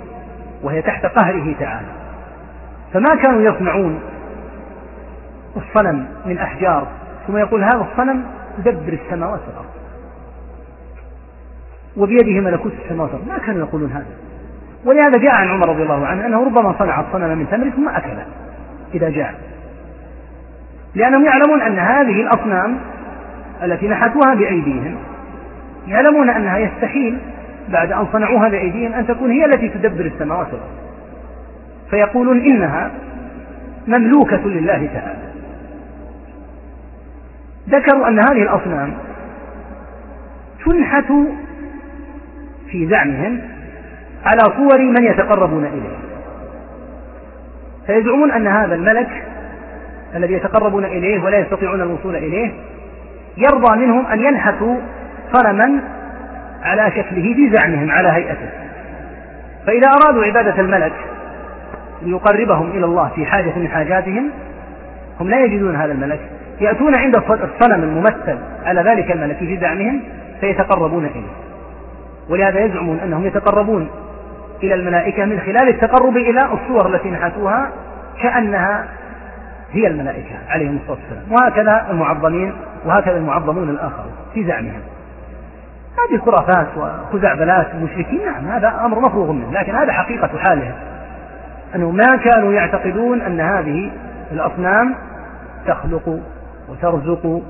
وهي تحت قهره تعالى. فما كانوا يصنعون الصنم من أحجار ثم يقول هذا الصنم يدبر السماوات والأرض. وبيده ملكوت السماوات والأرض. ما كانوا يقولون هذا. ولهذا جاء عن عمر رضي الله عنه أنه ربما صنع الصنم من تمر ثم أكله إذا جاء. لأنهم يعلمون أن هذه الأصنام التي نحتوها بأيديهم يعلمون أنها يستحيل بعد أن صنعوها بأيديهم أن تكون هي التي تدبر السماوات والأرض. فيقولون إنها مملوكة لله تعالى. ذكروا أن هذه الأصنام تنحت في زعمهم على صور من يتقربون إليه. فيزعمون أن هذا الملك الذي يتقربون إليه ولا يستطيعون الوصول إليه يرضى منهم أن ينحتوا صنما على شكله في زعمهم على هيئته. فإذا أرادوا عبادة الملك ليقربهم إلى الله في حاجة من حاجاتهم هم لا يجدون هذا الملك يأتون عند الصنم الممثل. على ذلك الملك في زعمهم؟ فيتقربون إليه. ولهذا يزعمون أنهم يتقربون إلى الملائكة من خلال التقرب إلى الصور التي نحتوها كأنها هي الملائكة عليهم الصلاة والسلام. وهكذا المعظمين وهكذا المعظمون الآخرون في زعمهم. هذه خرافات وخزعبلات المشركين نعم هذا أمر مفروغ منه لكن هذا حقيقة حالهم. أنهم ما كانوا يعتقدون أن هذه الأصنام تخلق وترزق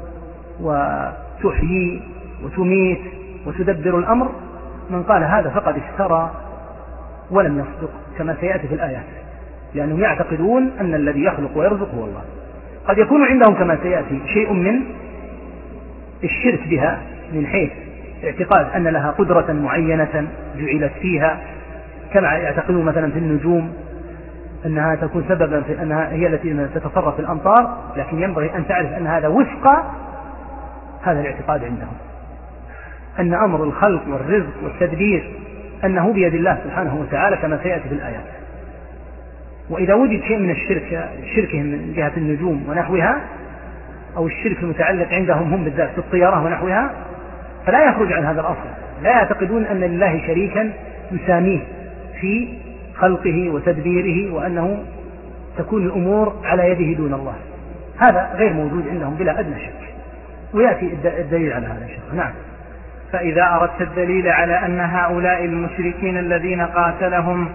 وتحيي وتميت وتدبر الأمر من قال هذا فقد افترى ولم يصدق كما سيأتي في الآيات لأنهم يعتقدون أن الذي يخلق ويرزق هو الله. قد يكون عندهم كما سيأتي شيء من الشرك بها من حيث اعتقاد أن لها قدرة معينة جعلت فيها كما يعتقدون مثلا في النجوم أنها تكون سببا في أنها هي التي تتصرف في الأمطار لكن ينبغي أن تعرف أن هذا وفق هذا الاعتقاد عندهم. أن أمر الخلق والرزق والتدبير أنه بيد الله سبحانه وتعالى كما سيأتي في الآيات. وإذا وجد شيء من الشرك شركهم من جهة النجوم ونحوها أو الشرك المتعلق عندهم هم بالذات في الطيارة ونحوها فلا يخرج عن هذا الأصل. لا يعتقدون أن لله شريكا يساميه في خلقه وتدبيره وأنه تكون الأمور على يده دون الله. هذا غير موجود عندهم بلا أدنى شك. ويأتي الدليل على هذا إن شاء الله. نعم. فإذا أردت الدليل على أن هؤلاء المشركين الذين قاتلهم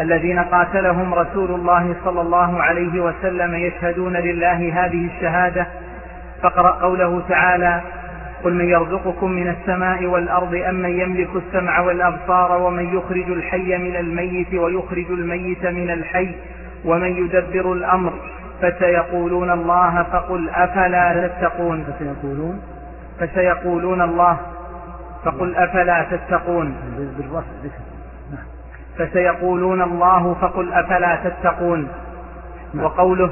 الذين قاتلهم رسول الله صلى الله عليه وسلم يشهدون لله هذه الشهادة فاقرأ قوله تعالى قل من يرزقكم من السماء والأرض أم من يملك السمع والأبصار ومن يخرج الحي من الميت ويخرج الميت من الحي ومن يدبر الأمر فسيقولون الله فقل أفلا تتقون فسيقولون فسيقولون الله فقل أفلا تتقون نعم. فسيقولون الله فقل أفلا تتقون نعم. وقوله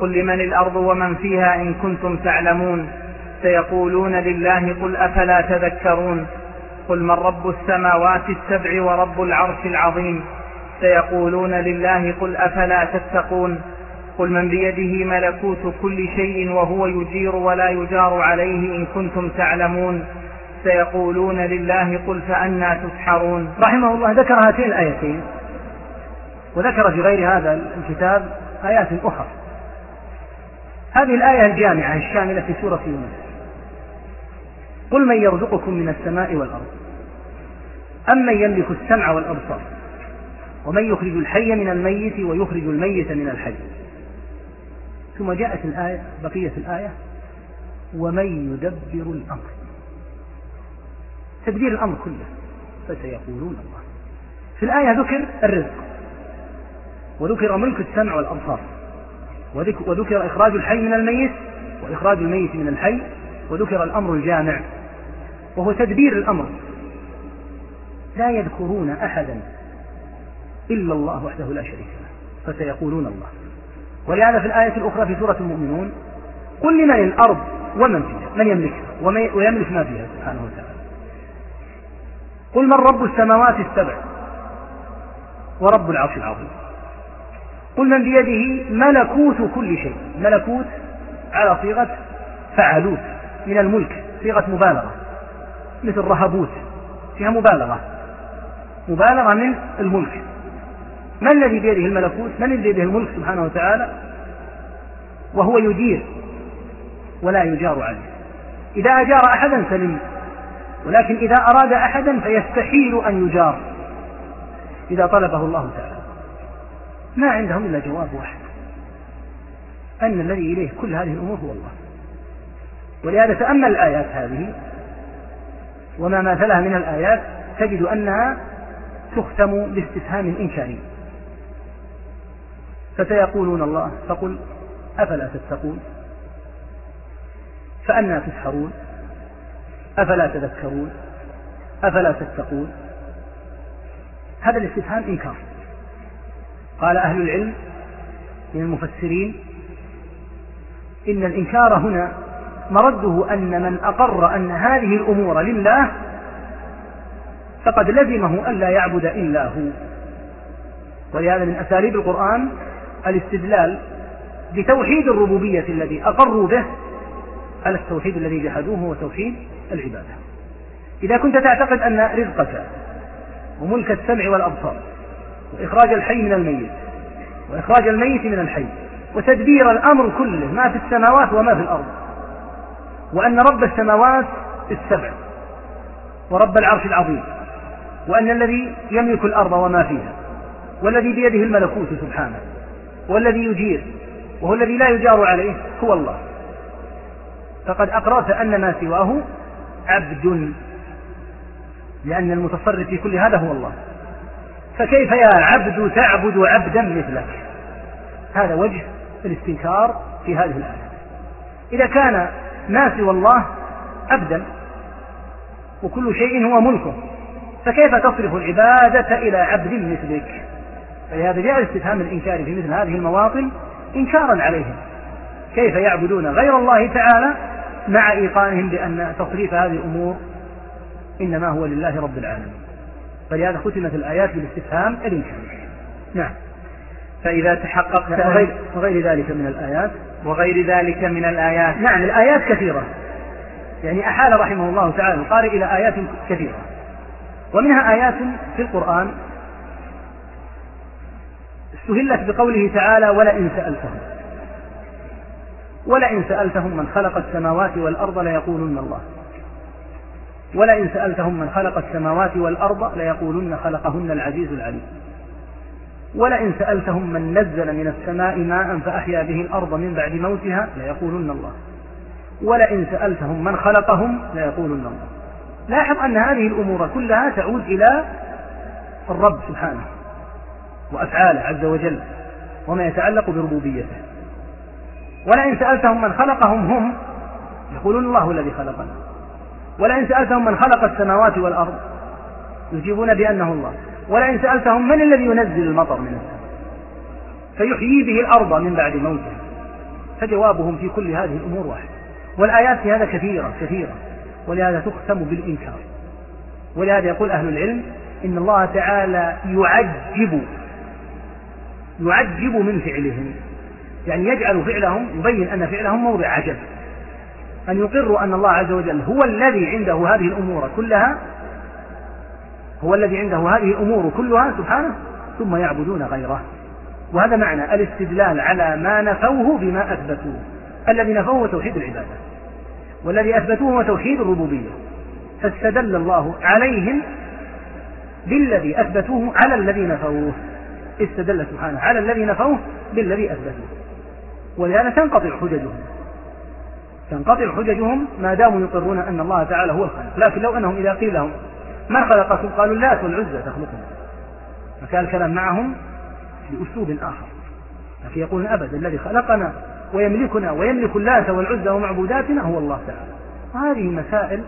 قل لمن الأرض ومن فيها إن كنتم تعلمون سيقولون لله قل أفلا تذكرون قل من رب السماوات السبع ورب العرش العظيم سيقولون لله قل أفلا تتقون قل من بيده ملكوت كل شيء وهو يجير ولا يجار عليه إن كنتم تعلمون سيقولون لله قل فأنا تسحرون. رحمه الله ذكر هاتين الآيتين وذكر في غير هذا الكتاب آيات أخرى. هذه الآية الجامعة الشاملة في سورة يونس. قل من يرزقكم من السماء والأرض أم من يملك السمع والأبصار ومن يخرج الحي من الميت ويخرج الميت من الحي. ثم جاءت الآية بقية الآية ومن يدبر الأمر. تدبير الأمر كله فسيقولون الله. في الآية ذكر الرزق وذكر ملك السمع والأبصار وذكر إخراج الحي من الميت وإخراج الميت من الحي وذكر الأمر الجامع. وهو تدبير الأمر. لا يذكرون أحدا إلا الله وحده لا شريك له فسيقولون الله. ولهذا في الآية الأخرى في سورة المؤمنون قل لمن الأرض ومن فيها من يملكها ويملك ما فيها سبحانه وتعالى. قل من رب السماوات السبع ورب العرش العظيم. قل من بيده ملكوت كل شيء ملكوت على صيغة فعلوت من الملك صيغة مبالغة. مثل رهبوت فيها مبالغة. مبالغة من الملك. من الذي بيده الملكوت؟ من الذي بيده الملك سبحانه وتعالى؟ وهو يجير ولا يجار عليه. إذا أجار أحدا سلم ولكن إذا أراد أحدا فيستحيل أن يجار إذا طلبه الله تعالى. ما عندهم إلا جواب واحد. أن الذي إليه كل هذه الأمور هو الله. ولهذا تأمل الآيات هذه وما مثلها من الآيات تجد أنها تختم باستفهام إنكاري. فسيقولون الله فقل أفلا تتقون؟ فأنا تسحرون؟ أفلا تذكرون؟ أفلا تتقون؟ هذا الاستفهام إنكار. قال أهل العلم من المفسرين إن الإنكار هنا مرده أن من أقر أن هذه الأمور لله فقد لزمه ألا يعبد إلا هو. ولهذا من أساليب القرآن الاستدلال بتوحيد الربوبية الذي أقروا به على التوحيد الذي جحدوه هو توحيد العبادة. إذا كنت تعتقد أن رزقك وملك السمع والأبصار وإخراج الحي من الميت وإخراج الميت من الحي وتدبير الأمر كله ما في السماوات وما في الأرض وأن رب السماوات السبع ورب العرش العظيم وأن الذي يملك الأرض وما فيها والذي بيده الملكوت سبحانه والذي يجير وهو الذي لا يجار عليه هو الله. فقد أقررت أن ما سواه عبد لأن المتصرف في كل هذا هو الله. فكيف يا عبد تعبد عبدا مثلك؟ هذا وجه الاستنكار في هذه الآية. إذا كان ما سوى الله عبدا وكل شيء هو ملكه. فكيف تصرف العبادة إلى عبد مثلك؟ فلهذا جاء استفهام الإنكار في مثل هذه المواطن إنكارا عليهم. كيف يعبدون غير الله تعالى مع إيقانهم بأن تصريف هذه الأمور إنما هو لله رب العالمين؟ فلهذا ختمت الآيات بالاستفهام الإنكار نعم. فإذا تحققت وغير, وغير ذلك من الآيات وغير ذلك من الآيات. نعم الآيات كثيرة. يعني أحال رحمه الله تعالى القارئ إلى آيات كثيرة. ومنها آيات في القرآن استهلت بقوله تعالى ولئن سألتهم ولئن سألتهم من خلق السماوات والأرض ليقولن الله ولئن سألتهم من خلق السماوات والأرض ليقولن خلقهن العزيز العليم ولئن سألتهم من نزل من السماء ماء فأحيا به الأرض من بعد موتها ليقولن الله. ولئن سألتهم من خلقهم ليقولن الله. لاحظ أن هذه الأمور كلها تعود إلى الرب سبحانه وأفعاله عز وجل وما يتعلق بربوبيته. ولئن سألتهم من خلقهم هم يقولون الله الذي خلقنا. ولئن سألتهم من خلق السماوات والأرض يجيبون بأنه الله. ولئن سألتهم من الذي ينزل المطر من السماء؟ فيحيي به الأرض من بعد موتها فجوابهم في كل هذه الأمور واحد. والآيات في هذا كثيرة كثيرة. ولهذا تختم بالإنكار. ولهذا يقول أهل العلم إن الله تعالى يعجب يعجب من فعلهم. يعني يجعل فعلهم يبين أن فعلهم موضع عجب. أن يقروا أن الله عز وجل هو الذي عنده هذه الأمور كلها هو الذي عنده هذه الأمور كلها سبحانه ثم يعبدون غيره. وهذا معنى الاستدلال على ما نفوه بما أثبتوه الذي نفوه توحيد العبادة والذي أثبتوه هو توحيد الربوبية. فاستدل الله عليهم بالذي أثبتوه على الذي نفوه. استدل سبحانه على الذي نفوه بالذي أثبتوه. ولهذا تنقطع حججهم. تنقطع حججهم ما داموا يقرون أن الله تعالى هو الخالق. لكن لو أنهم إذا قيل لهم ما خلقكم؟ قالوا اللات والعزى تخلقنا فكان الكلام معهم بأسلوب آخر. لكن يقولون أبدا الذي خلقنا ويملكنا ويملك اللات والعزى ومعبوداتنا هو الله تعالى. هذه مسائل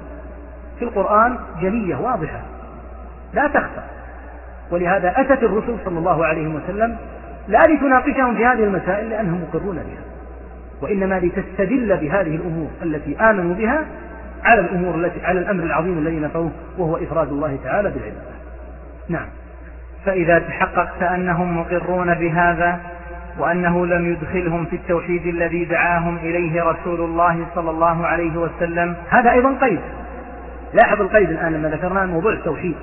في القرآن جلية واضحة. لا تخفى. ولهذا أتت الرسل صلى الله عليه وسلم لا لتناقشهم في هذه المسائل لأنهم مقرون بها. وإنما لتستدل بهذه الأمور التي آمنوا بها على الأمور التي على الأمر العظيم الذي نفوه وهو إفراد الله تعالى بالعبادة. نعم. فإذا تحققت أنهم مقرون بهذا وأنه لم يدخلهم في التوحيد الذي دعاهم إليه رسول الله صلى الله عليه وسلم. هذا أيضا قيد. لاحظ القيد الآن لما ذكرنا موضوع التوحيد.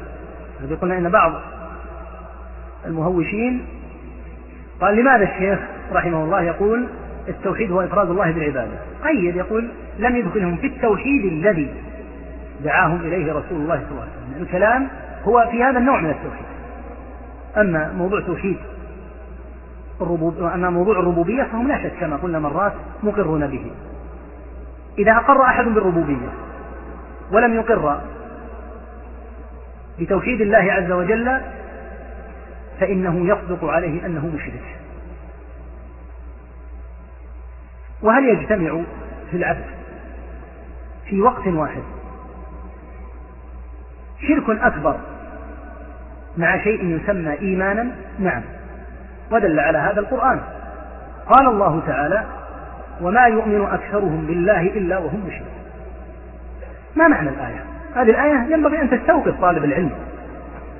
الذي قلنا إن بعض المهوشين قال لماذا الشيخ رحمه الله يقول التوحيد هو إفراد الله بالعبادة؟ قيد يقول لم يدخلهم في التوحيد الذي دعاهم إليه رسول الله صلى الله عليه وسلم. الكلام هو في هذا النوع من التوحيد. أما موضوع توحيد الربوب أما موضوع الربوبية فهم لا شك كما قلنا مرات مقرون به. إذا أقر أحد بالربوبية ولم يقر بتوحيد الله عز وجل فإنه يصدق عليه أنه مشرك. وهل يجتمع في العبد في وقت واحد. شرك أكبر مع شيء يسمى إيمانا؟ نعم. ودل على هذا القرآن. قال الله تعالى وما يؤمن أكثرهم بالله إلا وهم مشركون ما معنى الآية؟ هذه الآية ينبغي أن تستوقف طالب العلم.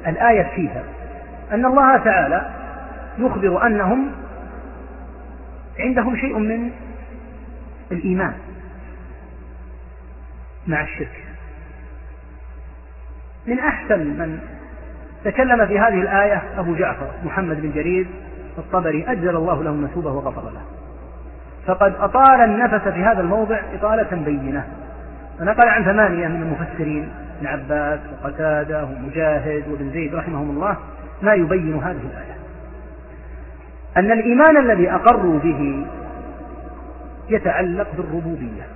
الآية فيها أن الله تعالى يخبر أنهم عندهم شيء من الإيمان. مع الشرك. من أحسن من تكلم في هذه الآية أبو جعفر محمد بن جرير الطبري أجل الله له مثوبه وغفر له. فقد أطال النفس في هذا الموضع إطالة بينة. فنقل عن ثمانية من المفسرين ابن عباس وقتادة ومجاهد وابن زيد رحمهم الله ما يبين هذه الآية. أن الإيمان الذي أقروا به يتعلق بالربوبية.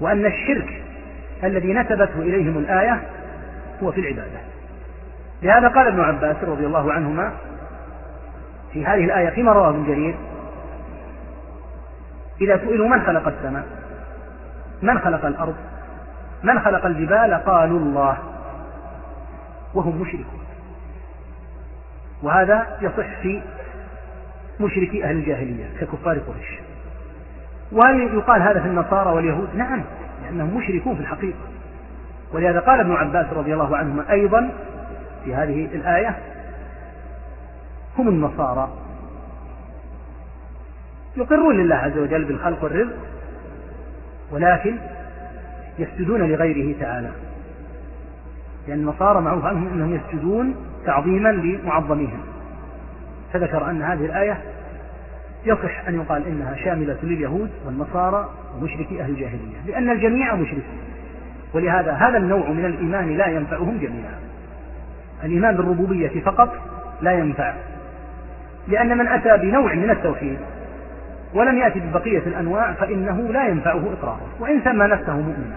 وأن الشرك الذي نسبته إليهم الآية هو في العبادة. لهذا قال ابن عباس رضي الله عنهما في هذه الآية فيما رواه ابن جرير إذا سئلوا من خلق السماء؟ من خلق الأرض؟ من خلق الجبال؟ قالوا الله. وهم مشركون. وهذا يصح في مشركي أهل الجاهلية ككفار قريش. وهل يقال هذا في النصارى واليهود نعم لأنهم مشركون في الحقيقة. ولهذا قال ابن عباس رضي الله عنهما أيضا في هذه الآية هم النصارى. يقرون لله عز وجل بالخلق والرزق ولكن يسجدون لغيره تعالى. لأن النصارى معروف عنهم أنهم يسجدون تعظيما لمعظميهم. فذكر أن هذه الآية يصح أن يقال إنها شاملة لليهود والنصارى ومشركي أهل الجاهلية لأن الجميع مشركون. ولهذا هذا النوع من الإيمان لا ينفعهم جميعا. الإيمان بالربوبية فقط لا ينفع لأن من أتى بنوع من التوحيد ولم يأتي ببقية الأنواع فإنه لا ينفعه إقراره وإن سمى نفسه مؤمنا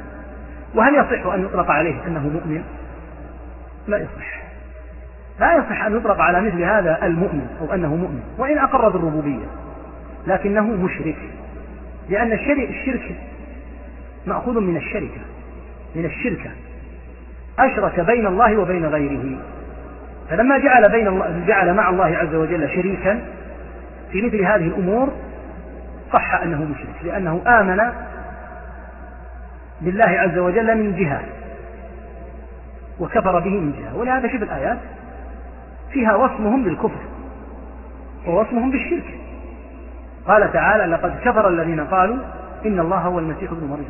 وهل يصح أن يطلق عليه أنه مؤمن؟ لا يصح. لا يصح أن يطلق على مثل هذا المؤمن أو أنه مؤمن وإن أقر بالربوبية. لكنه مشرك. لأن الشرك مأخوذ من الشركة. من الشركة. أشرك بين الله وبين غيره. فلما جعل بين الله جعل مع الله عز وجل شريكا في مثل هذه الأمور صح أنه مشرك. لأنه آمن بالله عز وجل من جهة. وكفر به من جهة. ولهذا شوف الآيات. فيها وصمهم بالكفر. ووصمهم بالشرك. قال تعالى لقد كفر الذين قالوا إن الله هو المسيح ابن مريم.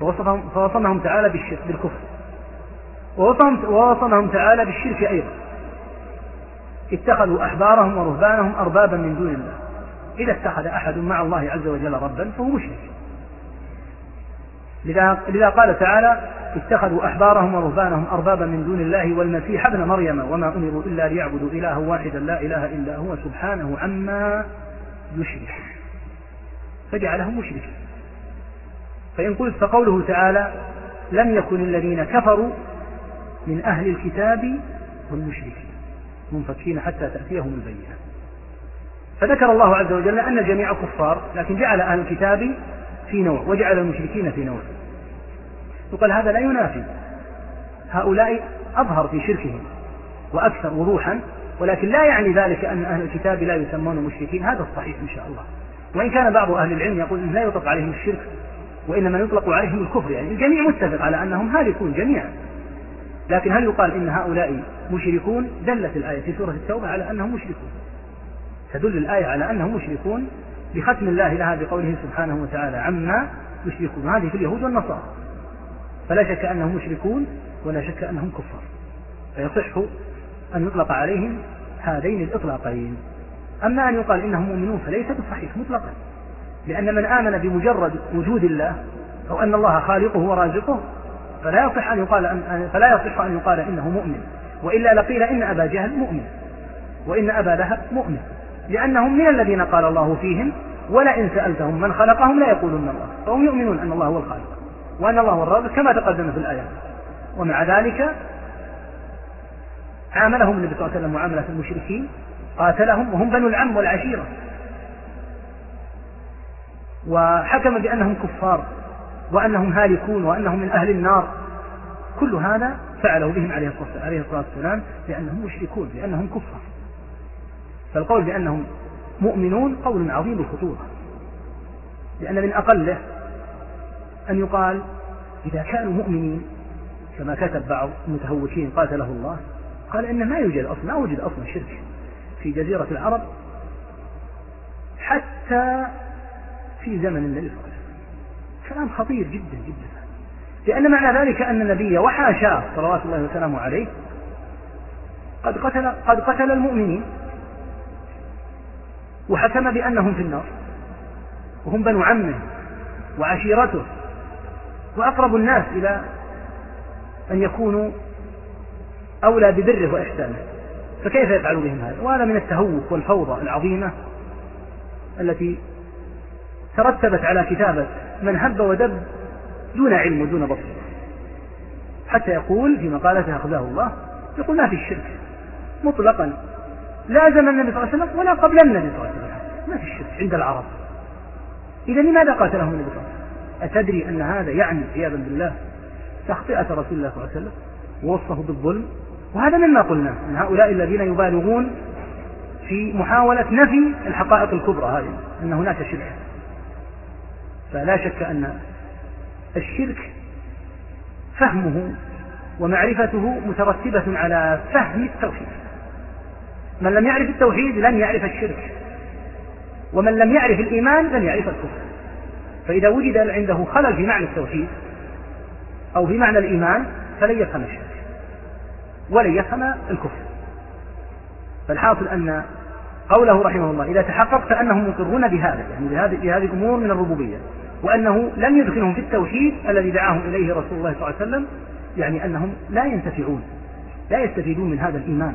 فوصفهم, فوصمهم تعالى بالكفر. ووصمهم تعالى بالشرك أيضا. اتخذوا أحبارهم ورهبانهم أربابا من دون الله. إذا اتخذ أحد مع الله عز وجل ربا فهو مشرك. لذا, قال تعالى اتخذوا أحبارهم ورهبانهم أربابا من دون الله والمسيح ابن مريم وما أمروا إلا ليعبدوا إلها واحدا لا إله إلا هو سبحانه عما يشرك فجعلهم مشركين. فإن قلت فقوله تعالى لم يكن الذين كفروا من أهل الكتاب والمشركين. منفكين حتى تأتيهم البينة. فذكر الله عز وجل أن الجميع كفار لكن جعل أهل الكتاب في نوع وجعل المشركين في نوع. يقال هذا لا ينافي. هؤلاء أظهر في شركهم وأكثر وضوحا ولكن لا يعني ذلك أن أهل الكتاب لا يسمون مشركين. هذا الصحيح إن شاء الله. وإن كان بعض أهل العلم يقول لا يطلق عليهم الشرك وإنما يطلق عليهم الكفر. يعني الجميع متفق على أنهم هالكون جميعا. لكن هل يقال إن هؤلاء مشركون؟ دلت الآية في سورة التوبة على أنهم مشركون. تدل الآية على أنهم مشركون بختم الله لها بقوله سبحانه وتعالى عما يشركون. هذه في اليهود والنصارى. فلا شك أنهم مشركون ولا شك أنهم كفار. فيصح أن يطلق عليهم هذين الإطلاقين. أما أن يقال إنهم مؤمنون فليس بصحيح مطلقا. لأن من آمن بمجرد وجود الله أو أن الله خالقه ورازقه فلا يصح أن يقال أن فلا يصح أن يقال إنه مؤمن. وإلا لقيل إن أبا جهل مؤمن وإن أبا لهب مؤمن. لأنهم من الذين قال الله فيهم ولئن سألتهم من خلقهم لا يقولون الله. فهم يؤمنون أن الله هو الخالق وأن الله هو الرازق كما تقدم في الآيات ومع ذلك عاملهم النبي صلى الله عليه وسلم معاملة المشركين قاتلهم وهم بنو العم والعشيرة. وحكم بأنهم كفار وأنهم هالكون وأنهم من أهل النار. كل هذا فعله بهم عليه الصلاة والسلام لأنهم مشركون لأنهم كفار. فالقول بأنهم مؤمنون قول عظيم الخطورة. لأن من أقله أن يقال إذا كانوا مؤمنين كما كتب بعض المتهوشين قاتله الله قال إن ما يوجد أصلا ما وجد أصلا شرك في جزيرة العرب حتى في زمن النبي صلى الله عليه وسلم. كلام خطير جدا جدا. لأن معنى ذلك أن النبي وحاشاه صلوات الله وسلامه عليه قد قتل قد قتل المؤمنين. وحكم بأنهم في النار. وهم بنو عمه وعشيرته. وأقرب الناس إلى أن يكونوا أولى ببره وإحسانه. فكيف يفعل بهم هذا؟ وهذا من التهوك والفوضى العظيمة التي ترتبت على كتابة من هب ودب دون علم ودون بصيرة حتى يقول في مقالته أخذه الله يقول ما في الشرك مطلقا. لا زمن النبي صلى الله عليه وسلم ولا قبل النبي صلى الله عليه وسلم. ما في الشرك عند العرب. إذا لماذا قاتلهم النبي صلى الله عليه وسلم؟ أتدري أن هذا يعني عياذا بالله تخطئة رسول الله صلى الله عليه وسلم ووصفه بالظلم؟ وهذا مما قلنا أن هؤلاء الذين يبالغون في محاولة نفي الحقائق الكبرى هذه أن هناك شرك. فلا شك أن الشرك فهمه ومعرفته مترتبة على فهم التوحيد. من لم يعرف التوحيد لن يعرف الشرك. ومن لم يعرف الإيمان لن يعرف الكفر. فإذا وجد عنده خلل في معنى التوحيد أو في معنى الإيمان فلن يفهم الشرك ولن يفهم الكفر. فالحاصل أن قوله رحمه الله إذا تحققت أنهم مقرون بهذا يعني بهذه بهذه الأمور من الربوبية وأنه لم يدخلهم في التوحيد الذي دعاهم إليه رسول الله صلى الله عليه وسلم يعني أنهم لا ينتفعون لا يستفيدون من هذا الإيمان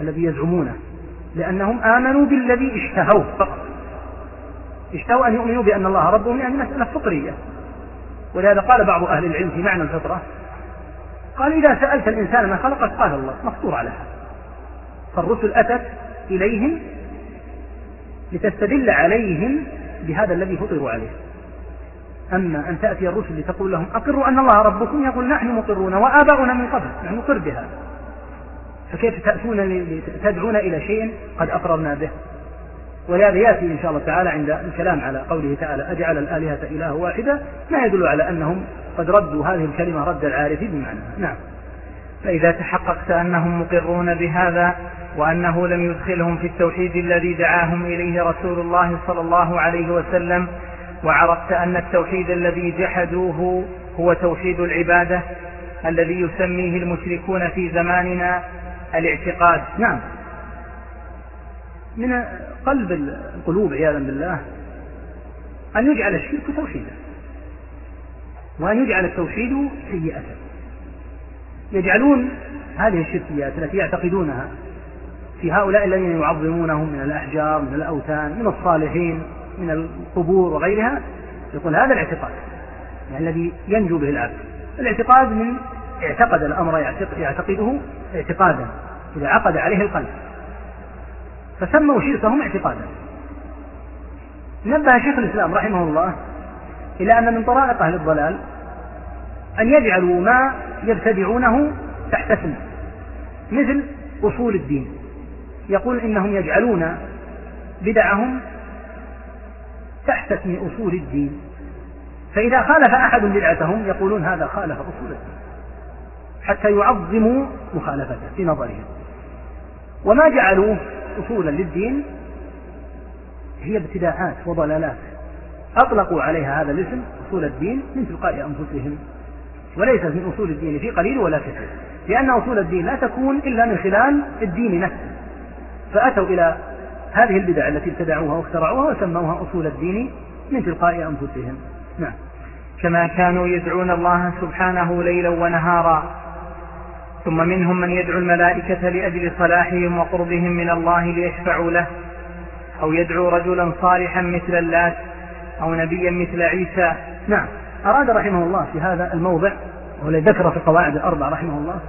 الذي يزعمونه لأنهم آمنوا بالذي اشتهوه فقط. اشتهوا أن يؤمنوا بأن الله ربهم يعني مسألة فطرية. ولهذا قال بعض أهل العلم في معنى الفطرة قال إذا سألت الإنسان ما خلقك قال الله مفطور على هذا. فالرسل أتت إليهم لتستدل عليهم بهذا الذي فطروا عليه. أما أن تأتي الرسل لتقول لهم أقروا أن الله ربكم يقول نحن مقرون وآباؤنا من قبل نحن نقر بهذا. فكيف تأتون تدعون إلى شيء قد أقررنا به؟ ولهذا يأتي إن شاء الله تعالى عند الكلام على قوله تعالى أجعل الآلهة إله واحدة؟ ما يدل على أنهم قد ردوا هذه الكلمة رد العارف بمعنى. نعم. فإذا تحققت أنهم مقرون بهذا وأنه لم يدخلهم في التوحيد الذي دعاهم إليه رسول الله صلى الله عليه وسلم وعرفت أن التوحيد الذي جحدوه هو توحيد العبادة الذي يسميه المشركون في زماننا الاعتقاد. نعم. من قلب القلوب عياذا بالله أن يجعل الشرك توحيدا وأن يجعل التوحيد سيئة. يجعلون هذه الشركيات التي يعتقدونها في هؤلاء الذين يعظمونهم من الأحجار من الأوثان من الصالحين من القبور وغيرها يقول هذا الاعتقاد يعني الذي ينجو به العبد. الاعتقاد من اعتقد الأمر يعتقده اعتقادا إذا عقد عليه القلب. فسموا شركهم اعتقادا. نبه شيخ الإسلام رحمه الله إلى أن من طرائق أهل الضلال أن يجعلوا ما يبتدعونه تحت اسم مثل أصول الدين. يقول إنهم يجعلون بدعهم تحت اسم أصول الدين. فإذا خالف أحد بدعتهم يقولون هذا خالف أصول الدين حتى يعظموا مخالفته في نظرهم. وما جعلوه أصولا للدين هي ابتداعات وضلالات. أطلقوا عليها هذا الاسم أصول الدين من تلقاء أنفسهم. وليست من أصول الدين في قليل ولا كثير. لأن أصول الدين لا تكون إلا من خلال الدين نفسه. فأتوا إلى هذه البدع التي ابتدعوها واخترعوها وسموها أصول الدين من تلقاء أنفسهم. نعم. كما كانوا يدعون الله سبحانه ليلا ونهارا. ثم منهم من يدعو الملائكة لأجل صلاحهم وقربهم من الله ليشفعوا له أو يدعو رجلا صالحا مثل اللات أو نبيا مثل عيسى. نعم أراد رحمه الله في هذا الموضع ذكر في القواعد الأربع رحمه الله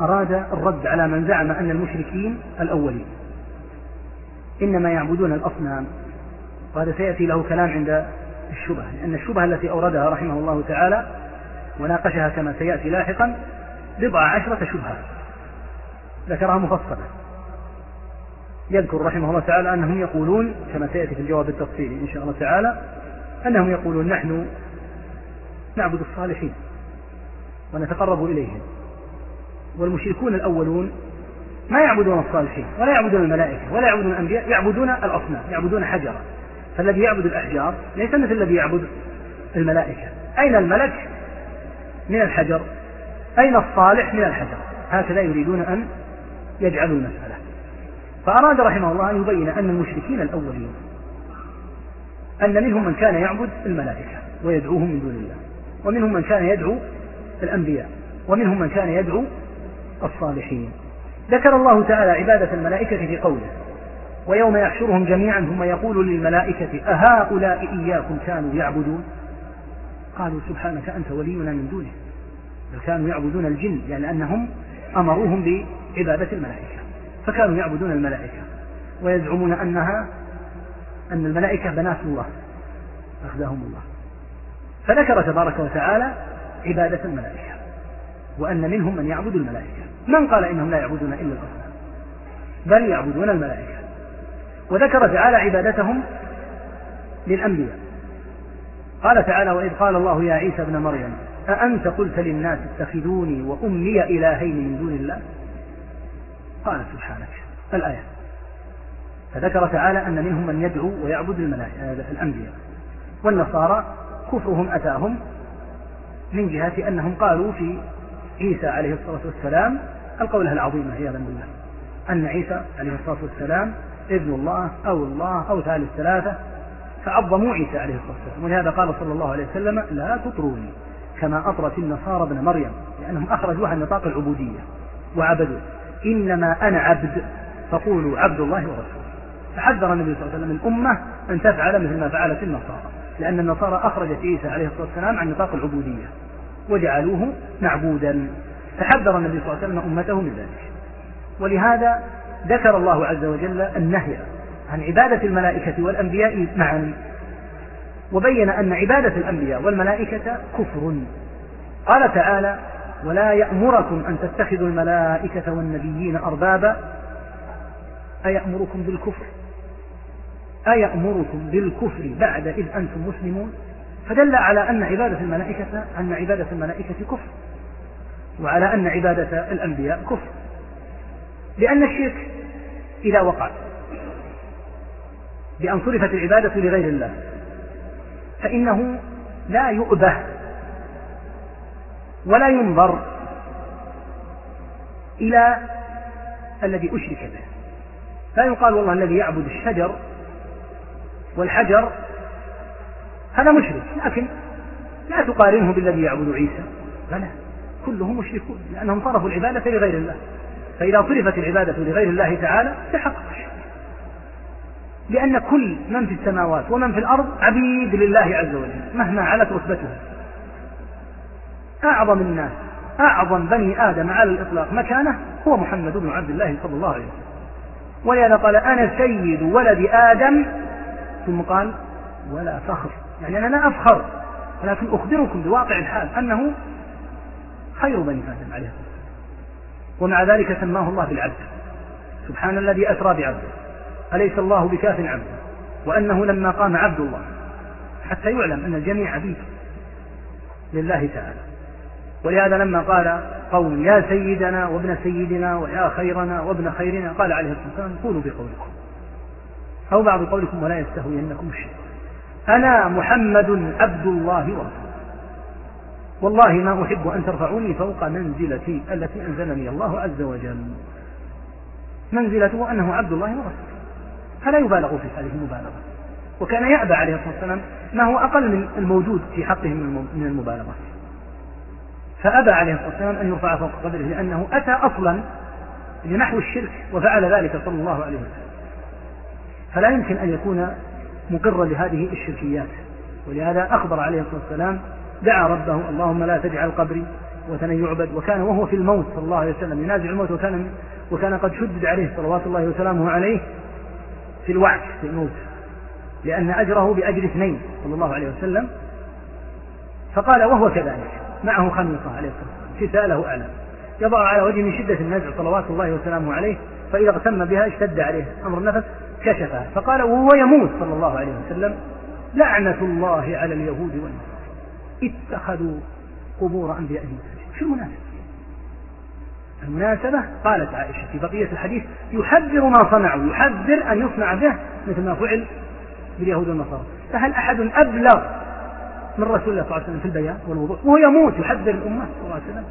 أراد الرد على من زعم أن المشركين الأولين. إنما يعبدون الأصنام وهذا سيأتي له كلام عند الشبهة لأن الشبهة التي أوردها رحمه الله تعالى وناقشها كما سيأتي لاحقا بضع عشرة شبهة. ذكرها مفصلة. يذكر رحمه الله تعالى أنهم يقولون كما سيأتي في الجواب التفصيلي إن شاء الله تعالى أنهم يقولون نحن نعبد الصالحين ونتقرب إليهم. والمشركون الأولون ما يعبدون الصالحين ولا يعبدون الملائكة ولا يعبدون الأنبياء يعبدون الأصنام يعبدون حجرا فالذي يعبد الأحجار ليس مثل الذي يعبد الملائكة. أين الملك؟ من الحجر. أين الصالح من الحجر؟ هكذا يريدون أن يجعلوا المسألة. فأراد رحمه الله أن يبين أن المشركين الأولين أن منهم من كان يعبد الملائكة ويدعوهم من دون الله ومنهم من كان يدعو الأنبياء ومنهم من كان يدعو الصالحين. ذكر الله تعالى عبادة الملائكة في قوله ويوم يحشرهم جميعا ثم يقول للملائكة أهؤلاء إياكم كانوا يعبدون؟ قالوا سبحانك أنت ولينا من دونه. بل كانوا يعبدون الجن لأنهم أمروهم بعبادة الملائكة. فكانوا يعبدون الملائكة ويزعمون أنها أن الملائكة بنات الله أخذهم الله. فذكر تبارك وتعالى عبادة الملائكة وأن منهم من يعبد الملائكة. من قال إنهم لا يعبدون إلا الأصنام؟ بل يعبدون الملائكة. وذكر تعالى عبادتهم للأنبياء. قال تعالى وإذ قال الله يا عيسى ابن مريم أأنت قلت للناس اتخذوني وأمي إلهين من دون الله؟ قال سبحانك الآية. فذكر تعالى أن منهم من يدعو ويعبد الملائكة الأنبياء. والنصارى كفرهم أتاهم من جهة أنهم قالوا في عيسى عليه الصلاة والسلام القولة العظيمة عياذا بالله. أن عيسى عليه الصلاة والسلام ابن الله أو الله أو ثالث ثلاثة فعظموا عيسى عليه الصلاة والسلام. ولهذا قال صلى الله عليه وسلم لا تطروني. كما أطرت النصارى ابن مريم لأنهم أخرجوها عن نطاق العبودية وعبدوا. إنما أنا عبد فقولوا عبد الله ورسوله. فحذر النبي صلى الله عليه وسلم الأمة أن تفعل مثل ما فعلت النصارى لأن النصارى أخرجت عيسى عليه الصلاة والسلام عن نطاق العبودية وجعلوه معبودا. فحذر النبي صلى الله عليه وسلم أمته من ذلك. ولهذا ذكر الله عز وجل النهي عن عبادة الملائكة والأنبياء معا. وبين أن عبادة الأنبياء والملائكة كفر. قال تعالى ولا يأمركم أن تتخذوا الملائكة والنبيين أربابا. أيأمركم بالكفر؟ أيأمركم بالكفر بعد إذ أنتم مسلمون؟ فدل على أن عبادة الملائكة أن عبادة الملائكة كفر. وعلى أن عبادة الأنبياء كفر. لأن الشرك إذا وقع بأن صرفت العبادة لغير الله فإنه لا يؤبه ولا ينظر إلى الذي أشرك به. لا يقال والله الذي يعبد الشجر والحجر هذا مشرك لكن لا تقارنه بالذي يعبد عيسى. بلى كلهم مشركون لأنهم صرفوا العبادة لغير الله. فإذا صرفت العبادة لغير الله تعالى تحقق. الشرك لأن كل من في السماوات ومن في الأرض عبيد لله عز وجل مهما علت رتبته. أعظم الناس أعظم بني آدم على الإطلاق مكانه هو محمد بن عبد الله صلى الله عليه وسلم. ولهذا قال أنا سيد ولد آدم. ثم قال ولا فخر. يعني أنا لا أفخر ولكن أخبركم بواقع الحال أنه خير بني آدم عليه الصلاة والسلام. ومع ذلك سماه الله بالعبد. سبحان الذي أسرى بعبده. أليس الله بكاف عبده وأنه لما قام عبد الله حتى يعلم أن الجميع عبيد لله تعالى. ولهذا لما قال قوم يا سيدنا وابن سيدنا ويا خيرنا وابن خيرنا قال عليه الصلاة والسلام قولوا بقولكم. أو بعض قولكم ولا يستهوينكم الشيء. أنا محمد عبد الله ورسوله. والله ما أحب أن ترفعوني فوق منزلتي التي أنزلني الله عز وجل. منزلته أنه عبد الله ورسوله. فلا يبالغ في هذه المبالغة. وكان يأبى عليه الصلاة والسلام ما هو أقل من الموجود في حقه من المبالغة. فأبى عليه الصلاة والسلام أن يرفع فوق قدره لأنه أتى أصلا لنحو الشرك وفعل ذلك صلى الله عليه وسلم. فلا يمكن أن يكون مقرا لهذه الشركيات. ولهذا أخبر عليه الصلاة والسلام دعا ربه اللهم لا تجعل قبري وثنا يعبد وكان وهو في الموت صلى الله عليه وسلم ينازع الموت وكان وكان قد شدد عليه صلوات الله وسلامه عليه في الوعك في الموت لأن أجره بأجر اثنين صلى الله عليه وسلم. فقال وهو كذلك معه خميصة عليه الصلاة والسلام. كساله أعلم يضع على وجهه من شدة النزع صلوات الله وسلامه عليه فإذا اغتم بها اشتد عليه أمر النفس كشفها. فقال وهو يموت صلى الله عليه وسلم. لعنة الله على اليهود والنصارى. اتخذوا قبور أنبيائهم. شو المناسبة؟ المناسبة قالت عائشة في بقية الحديث يحذر ما صنعوا يحذر أن يصنع به مثل ما فعل باليهود والنصارى. فهل أحد أبلغ من رسول الله صلى الله عليه وسلم في البيان والوضوح وهو يموت يحذر الأمة صلى الله عليه وسلم.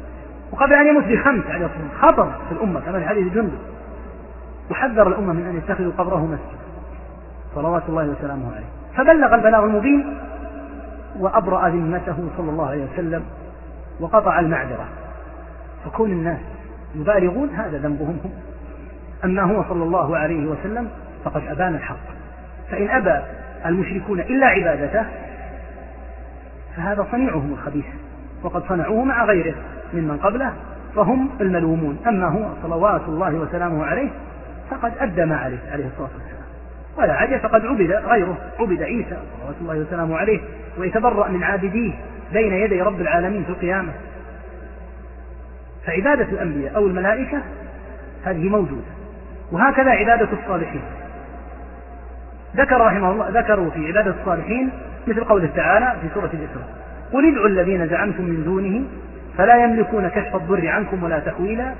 وقبل أن يموت بخمس عليه الصلاة والسلام خطر في الأمة كما في حديث جندب. وحذر الأمة من أن يتخذوا قبره مسجد. صلوات الله وسلامه عليه. فبلغ البلاغ المبين وأبرأ ذمته صلى الله عليه وسلم وقطع المعذرة. فكون الناس يبالغون هذا ذنبهم هم أما هو صلى الله عليه وسلم فقد أبان الحق. فإن أبى المشركون إلا عبادته فهذا صنيعهم الخبيث وقد صنعوه مع غيره ممن قبله فهم الملومون. أما هو صلوات الله وسلامه عليه فقد أدى ما عليه عليه الصلاة والسلام. ولا عجب فقد عبد غيره عبد عيسى صلوات الله وسلامه عليه ويتبرأ من عابديه بين يدي رب العالمين في القيامة. فعبادة الأنبياء أو الملائكة هذه موجودة. وهكذا عبادة الصالحين. ذكر رحمه الله ذكروا في عبادة الصالحين مثل قوله تعالى في سورة الإسراء قل ادعوا الذين زعمتم من دونه فلا يملكون كشف الضر عنكم ولا تحويلا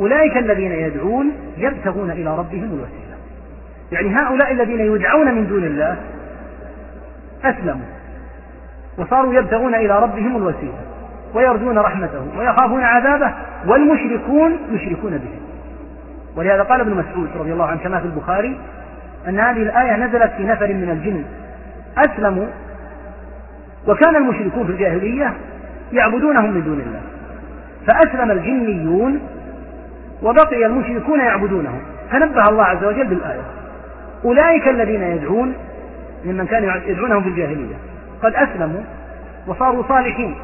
أولئك الذين يدعون يبتغون إلى ربهم الوسيلة. يعني هؤلاء الذين يدعون من دون الله أسلموا وصاروا يبتغون إلى ربهم الوسيلة. ويرجون رحمته ويخافون عذابه والمشركون يشركون به. ولهذا قال ابن مسعود رضي الله عنه كما في البخاري أن هذه الآية نزلت في نفر من الجن. أسلموا. وكان المشركون في الجاهلية يعبدونهم من دون الله. فأسلم الجنيون وبقي المشركون يعبدونهم. فنبه الله عز وجل بالآية. أولئك الذين يدعون ممن كانوا يدعونهم في الجاهلية. قد أسلموا وصاروا صالحين.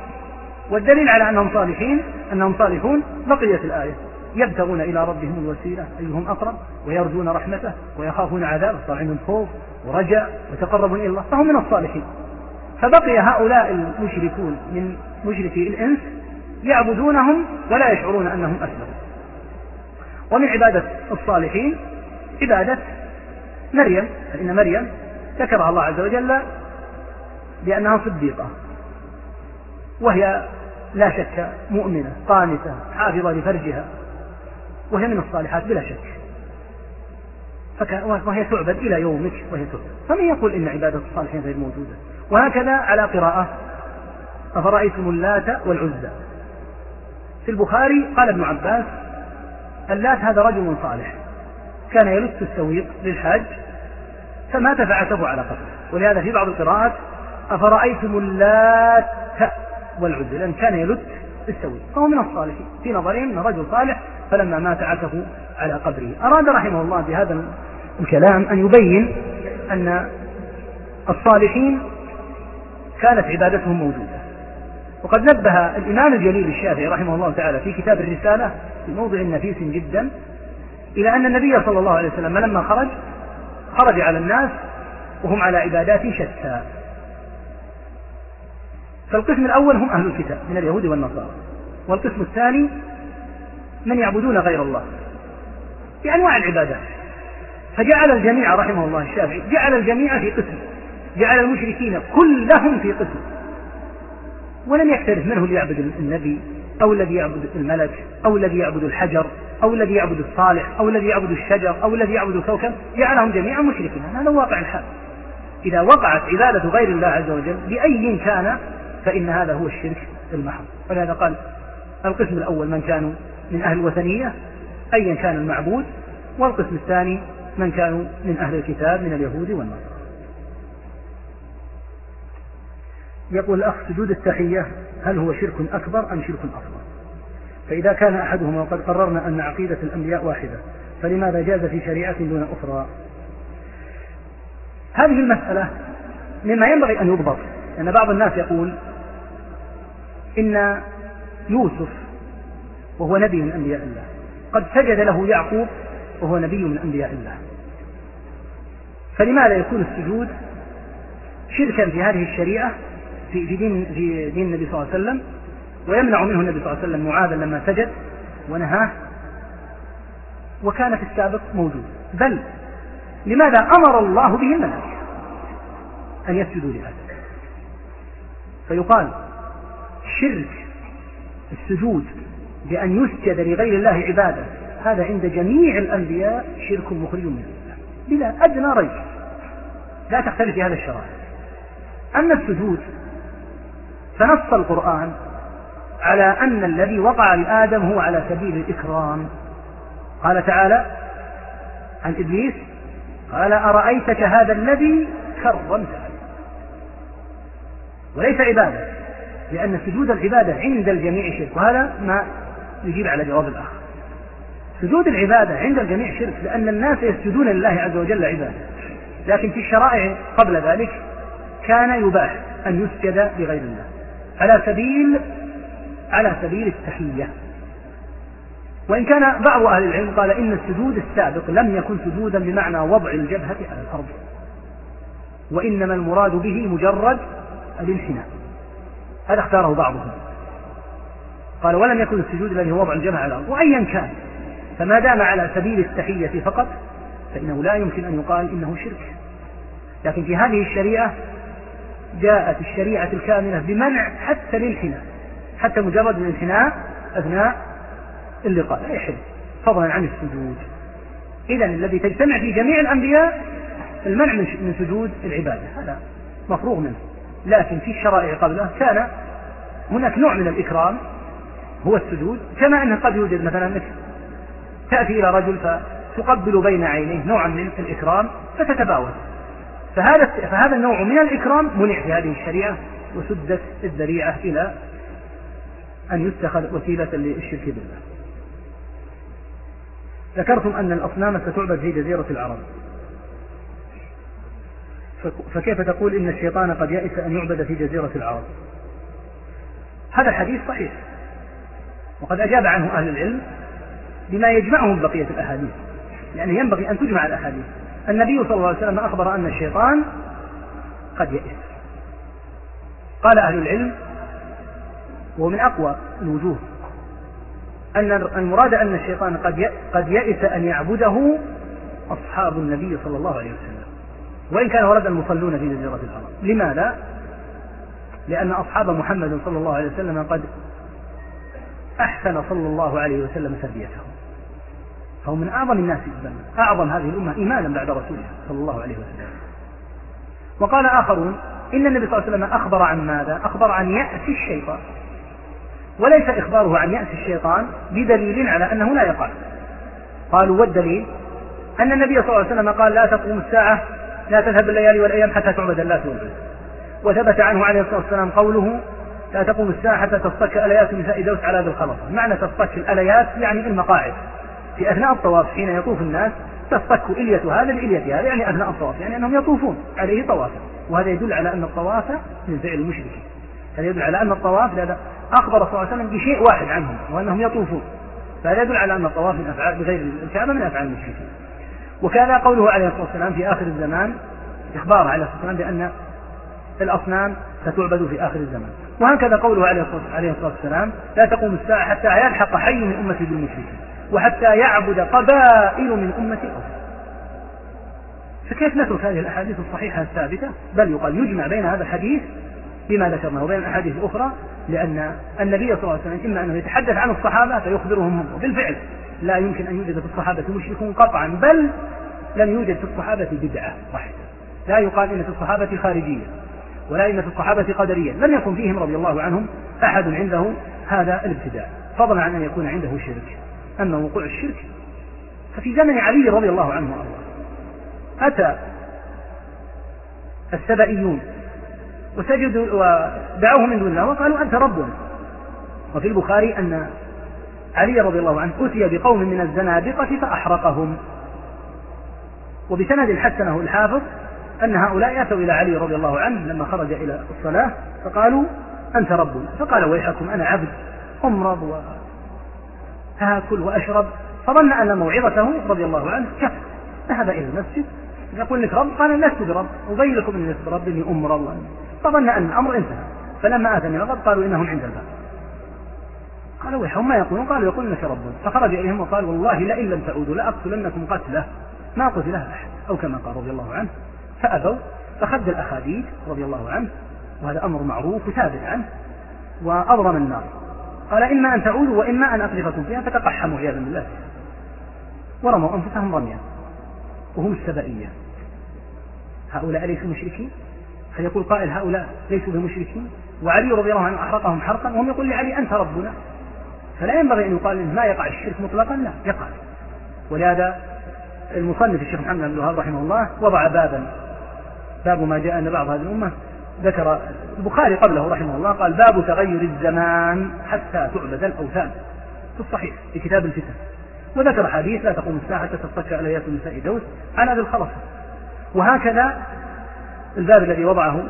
والدليل على أنهم صالحين أنهم صالحون بقيت الآية. يبتغون إلى ربهم الوسيلة أيهم أقرب؟ ويرجون رحمته ويخافون عذابه صار عندهم خوف ورجاء وتقرب إلى الله فهم من الصالحين. فبقي هؤلاء المشركون من مشركي الإنس يعبدونهم ولا يشعرون أنهم أسلموا ومن عبادة الصالحين عبادة مريم فإن مريم ذكرها الله عز وجل بأنها صديقة. وهي لا شك مؤمنة قانتة حافظة لفرجها وهي من الصالحات بلا شك. وهي تعبد إلى يومك وهي تعبد فمن يقول إن عبادة الصالحين غير موجودة؟ وهكذا على قراءة أفرأيتم اللات والعزى؟ في البخاري قال ابن عباس اللات هذا رجل صالح كان يلت السويق للحاج فمات فعتبه على قبره. ولهذا في بعض القراءات أفرأيتم اللات والعزى لأن كان يلت السويق فهو من الصالحين. في نظرهم رجل صالح فلما مات عتبه على قبره. أراد رحمه الله بهذا الكلام أن يبين أن الصالحين كانت عبادتهم موجودة. وقد نبه الإمام الجليل الشافعي رحمه الله تعالى في كتاب الرسالة في موضع نفيس جدا إلى أن النبي صلى الله عليه وسلم لما خرج خرج على الناس وهم على عبادات شتى. فالقسم الأول هم أهل الكتاب من اليهود والنصارى. والقسم الثاني من يعبدون غير الله. بأنواع العبادات. فجعل الجميع رحمه الله الشافعي جعل الجميع في قسم. جعل المشركين كلهم في قسم. ولم يختلف من هو اللي يعبد النبي أو الذي يعبد الملك أو الذي يعبد الحجر أو الذي يعبد الصالح أو الذي يعبد الشجر أو الذي يعبد الكوكب جعلهم جميعا مشركين. هذا واقع الحال. إذا وقعت عبادة غير الله عز وجل بأي كان فإن هذا هو الشرك المحض. ولهذا قال القسم الأول من كانوا من أهل الوثنية أيا كان المعبود والقسم الثاني من كانوا من أهل الكتاب من اليهود والنصارى. يقول الأخ سجود التحية هل هو شرك أكبر أم شرك أصغر؟ فإذا كان أحدهما وقد قررنا أن عقيدة الأنبياء واحدة فلماذا جاز في شريعة دون أخرى؟ هذه المسألة مما ينبغي أن يضبط لأن بعض الناس يقول إن يوسف وهو نبي من أنبياء الله. قد سجد له يعقوب وهو نبي من أنبياء الله. فلماذا يكون السجود شركا في هذه الشريعة في دين في دين النبي صلى الله عليه وسلم؟ ويمنع منه النبي صلى الله عليه وسلم معاذا لما سجد ونهاه؟ وكان في السابق موجود. بل لماذا أمر الله به الملائكة أن يسجدوا لآدم فيقال شرك السجود بأن يسجد لغير الله عبادة. هذا عند جميع الأنبياء شرك مخرج من الإسلام بلا أدنى ريب. لا تختلف في هذا الشرائع أما السجود فنص القرآن على أن الذي وقع لآدم هو على سبيل الإكرام. قال تعالى عن إبليس قال أرأيتك هذا الذي كرمت. عليه وليس عبادة. لأن سجود العبادة عند الجميع شرك وهذا ما يجيب على جواب الآخر. سجود العبادة عند الجميع شرك لأن الناس يسجدون لله عز وجل عبادة. لكن في الشرائع قبل ذلك كان يباح أن يسجد لغير الله. على سبيل على سبيل التحية. وإن كان بعض أهل العلم قال إن السجود السابق لم يكن سجودا بمعنى وضع الجبهة على الأرض. وإنما المراد به مجرد الانحناء. هذا اختاره بعضهم. قال ولم يكن السجود الذي هو وضع الجبهة على الأرض وأيا كان. فما دام على سبيل التحية فقط فإنه لا يمكن أن يقال إنه شرك. لكن في هذه الشريعة جاءت الشريعة الكاملة بمنع حتى الانحناء حتى مجرد الانحناء أثناء اللقاء. لا يحل. فضلا عن السجود. إذا الذي تجتمع في جميع الأنبياء المنع من سجود العبادة. هذا مفروغ منه. لكن في الشرائع قبله كان هناك نوع من الإكرام هو السجود كما أنه قد يوجد مثلا مثل تأتي إلى رجل فتقبل بين عينيه نوعا من الإكرام فتتباوت فهذا فهذا النوع من الإكرام منع في هذه الشريعة وسدت الذريعة إلى أن يتخذ وسيلة للشرك بالله. ذكرتم أن الأصنام ستعبد في جزيرة العرب. فكيف تقول إن الشيطان قد يئس أن يعبد في جزيرة العرب؟ هذا الحديث صحيح. وقد أجاب عنه أهل العلم بما يجمعهم بقية الأحاديث. يعني ينبغي أن تجمع الأحاديث. النبي صلى الله عليه وسلم أخبر أن الشيطان قد يئس. قال أهل العلم ومن أقوى الوجوه أن المراد أن الشيطان قد قد يئس أن يعبده أصحاب النبي صلى الله عليه وسلم. وإن كان ورد المصلون في جزيرة العرب لماذا؟ لأن أصحاب محمد صلى الله عليه وسلم قد أحسن صلى الله عليه وسلم تربيتهم. فهو من أعظم الناس أعظم هذه الأمة إيمانا بعد رسوله صلى الله عليه وسلم. وقال آخرون إن النبي صلى الله عليه وسلم أخبر عن ماذا؟ أخبر عن يأس الشيطان. وليس إخباره عن يأس الشيطان بدليل على أنه لا يقع قالوا والدليل؟ أن النبي صلى الله عليه وسلم قال لا تقوم الساعة لا تذهب الليالي والأيام حتى تعبد اللات والعزى وثبت عنه عليه الصلاة والسلام قوله لا تقوم الساعة حتى تصطك أليات نساء دوس على ذي الخلصة معنى تصطك الأليات يعني المقاعد في أثناء الطواف حين يطوف الناس تصطك إلية هذا بإلية هذا يعني أثناء الطواف يعني أنهم يطوفون عليه طوافا وهذا يدل على أن الطواف من فعل المشركين هذا يدل على أن الطواف لا أخبر صلى الله عليه وسلم بشيء واحد عنهم وأنهم يطوفون. فهذا يدل على أن الطواف من أفعال بغير الكعبة من أفعال المشركين. وكان قوله عليه الصلاة والسلام في آخر الزمان إخبار عليه الصلاة والسلام بأن الأصنام ستعبد في آخر الزمان. وهكذا قوله عليه الصلاة والسلام لا تقوم الساعة حتى يلحق حي من أمتي بالمشركين وحتى يعبد قبائل من أمتي أصلا. فكيف نترك هذه الأحاديث الصحيحة الثابتة؟ بل يقال يجمع بين هذا الحديث بما ذكرناه وبين الأحاديث الأخرى لأن النبي صلى الله عليه وسلم إما أنه يتحدث عن الصحابة فيخبرهم وبالفعل لا يمكن أن يوجد في الصحابة مشركون قطعا بل لم يوجد في الصحابة بدعة واحدة. لا يقال إن في الصحابة خارجية ولا إن في الصحابة قدرية. لم يكن فيهم رضي الله عنهم أحد عنده هذا الابتداع فضلا عن أن يكون عنده شرك. أما وقوع الشرك ففي زمن علي رضي الله عنه وأرضاه. أتى السبئيون وسجدوا ودعوه من دون الله وقالوا أنت ربنا وفي البخاري أن علي رضي الله عنه أتي بقوم من الزنادقة فأحرقهم. وبسند حسنه الحافظ أن هؤلاء أتوا إلى علي رضي الله عنه لما خرج إلى الصلاة فقالوا أنت ربنا فقال ويحكم أنا عبد أمرض وآكل وأشرب. فظن أن موعظته رضي الله عنه كفى ذهب إلى المسجد. يقول لك رب؟ قال لست برب. أبين لكم أني لست برب إني أمرض فظن أن الأمر انتهى. فلما من الرب قالوا إنهم عند الباب. قال ويحهم ما يقولون؟ قالوا يقولون إنك ربنا فخرج إليهم وقال والله لئن لم تعودوا لأقتلنكم قتله. ما قتله أحد أو كما قال رضي الله عنه. فأبوا فخد الأخاديد رضي الله عنه وهذا أمر معروف وثابت عنه واضرم النار. قال إما أن تعودوا وإما أن اقذفكم فيها فتقحموا عياذا بالله. ورموا أنفسهم رميا وهم السبائيه هؤلاء ليسوا مشركين؟ هل يقول قائل هؤلاء ليسوا بمشركين وعلي رضي الله عنه أحرقهم حرقا وهم يقول لعلي أنت ربنا. فلا ينبغي أن يقال ما يقع الشرك مطلقا لا يقع. ولهذا المصنف الشيخ محمد بن الوهاب رحمه الله وضع بابا باب ما جاء أن بعض هذه الأمة ذكر البخاري قبله رحمه الله قال باب تغير الزمان حتى تعبد الأوثان. في الصحيح في كتاب الفتن. وذكر حديث لا تقوم الساعة حتى تتكى عليات النساء دوس. عن أبي الخلص وهكذا الباب الذي وضعه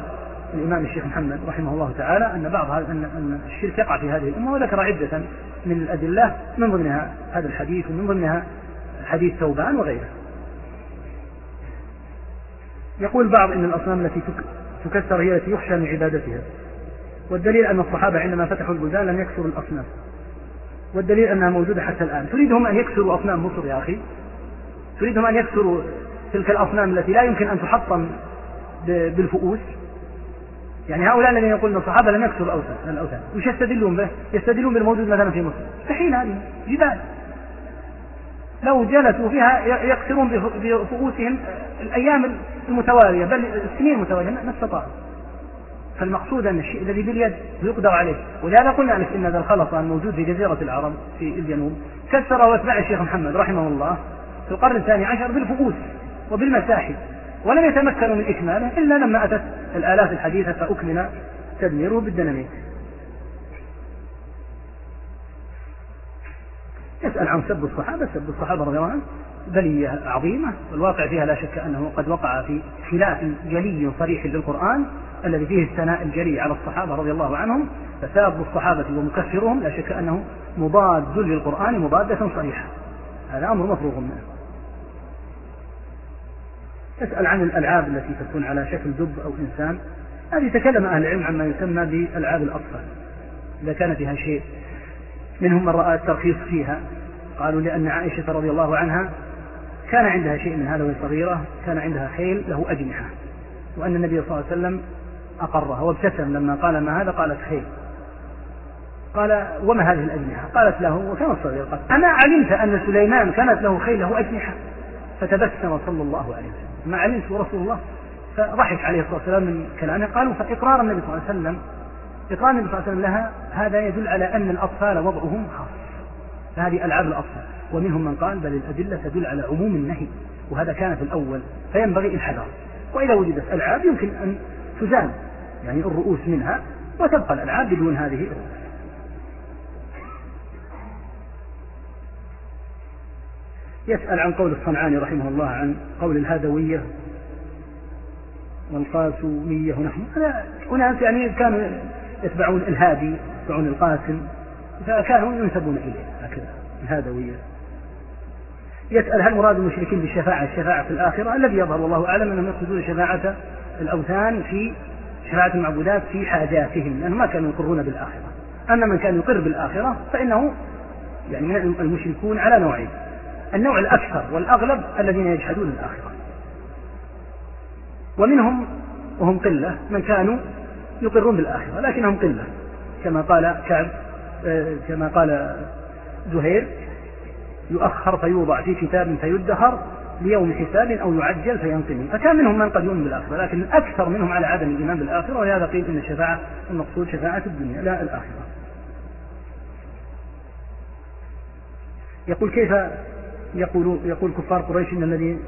الإمام الشيخ محمد رحمه الله تعالى أن بعض أن أن الشرك يقع في هذه الأمة وذكر عدة من الأدلة من ضمنها هذا الحديث ومن ضمنها حديث ثوبان وغيره. يقول بعض أن الأصنام التي تكسر هي التي يخشى من عبادتها والدليل أن الصحابة عندما فتحوا البلدان لم يكسروا الأصنام والدليل أنها موجودة حتى الآن تريدهم أن يكسروا أصنام مصر يا أخي تريدهم أن يكسروا تلك الأصنام التي لا يمكن أن تحطم بالفؤوس. يعني هؤلاء الذين يقولون الصحابة لم يكسروا الأوثان الأوثان. وش يستدلون به؟ يستدلون بالموجود مثلا في مصر مستحيل هذه. جبال لو جلسوا فيها يكسرون بفؤوسهم الأيام المتوالية بل السنين المتوالية ما استطاعوا. فالمقصود أن الشيء الذي باليد يقدر عليه. ولهذا قلنا لك أن هذا الخلط الموجود في جزيرة العرب في الجنوب كسره أتباع الشيخ محمد رحمه الله في القرن الثاني عشر بالفؤوس وبالمساحب ولم يتمكنوا من إكماله إلا لما أتت الآلات الحديثة فأكمل تدميره بالديناميت يسأل عن سب الصحابة سب الصحابة رضي الله عنهم بلية عظيمة والواقع فيها لا شك أنه قد وقع في خلاف جلي صريح للقرآن الذي فيه الثناء الجلي على الصحابة رضي الله عنهم فساب الصحابة ومكفرهم لا شك أنه مضاد للقرآن مضادة صريحة. هذا أمر مفروغ منه. يسأل عن الألعاب التي تكون على شكل دب أو إنسان. هذه تكلم أهل العلم عما يسمى بألعاب الأطفال. إذا كان فيها شيء منهم من رأى الترخيص فيها. قالوا لأن عائشة رضي الله عنها كان عندها شيء من هذا وهي صغيرة كان عندها خيل له أجنحة. وأن النبي صلى الله عليه وسلم أقرها وابتسم لما قال ما هذا؟ قالت خيل. قال وما هذه الأجنحة؟ قالت له وكان صغير. قال أما علمت أن سليمان كانت له خيل له أجنحة. فتبسم صلى الله عليه وسلم. ما علمت رسول الله. فضحك عليه الصلاة والسلام من كلامه. قالوا فإقرار النبي صلى الله عليه وسلم إقرار النبي صلى الله عليه وسلم لها هذا يدل على أن الأطفال وضعهم خاص. فهذه ألعاب الأطفال. ومنهم من قال بل الأدلة تدل على عموم النهي وهذا كان في الأول فينبغي الحذر وإذا وجدت ألعاب يمكن أن تزال يعني الرؤوس منها وتبقى الألعاب بدون هذه الرؤوس. يسأل عن قول الصنعاني رحمه الله عن قول الهادوية والقاسمية ونحن. أناس يعني كانوا يتبعون الهادي يتبعون القاسم فكانوا ينسبون إليه هكذا الهادوية يسأل هل مراد المشركين بالشفاعة الشفاعة في الآخرة؟ الذي يظهر والله أعلم أنهم يقصدون شفاعة الأوثان في شفاعة المعبودات في حاجاتهم لأنهم ما كانوا يقرون بالآخرة. أما من كان يقر بالآخرة فإنه يعني المشركون على نوعين. النوع الأكثر والأغلب الذين يجحدون الآخرة. ومنهم وهم قلة من كانوا يقرون بالآخرة لكنهم قلة. كما قال كعب آه، كما قال زهير يؤخر فيوضع في كتاب فيدخر ليوم حساب أو يعجل فينقم فكان منهم من قد يؤمن بالآخرة لكن الأكثر منهم على عدم الإيمان بالآخرة ولهذا قيل إن الشفاعة المقصود شفاعة الدنيا لا الآخرة. يقول كيف يقول يقول كفار قريش إن الذي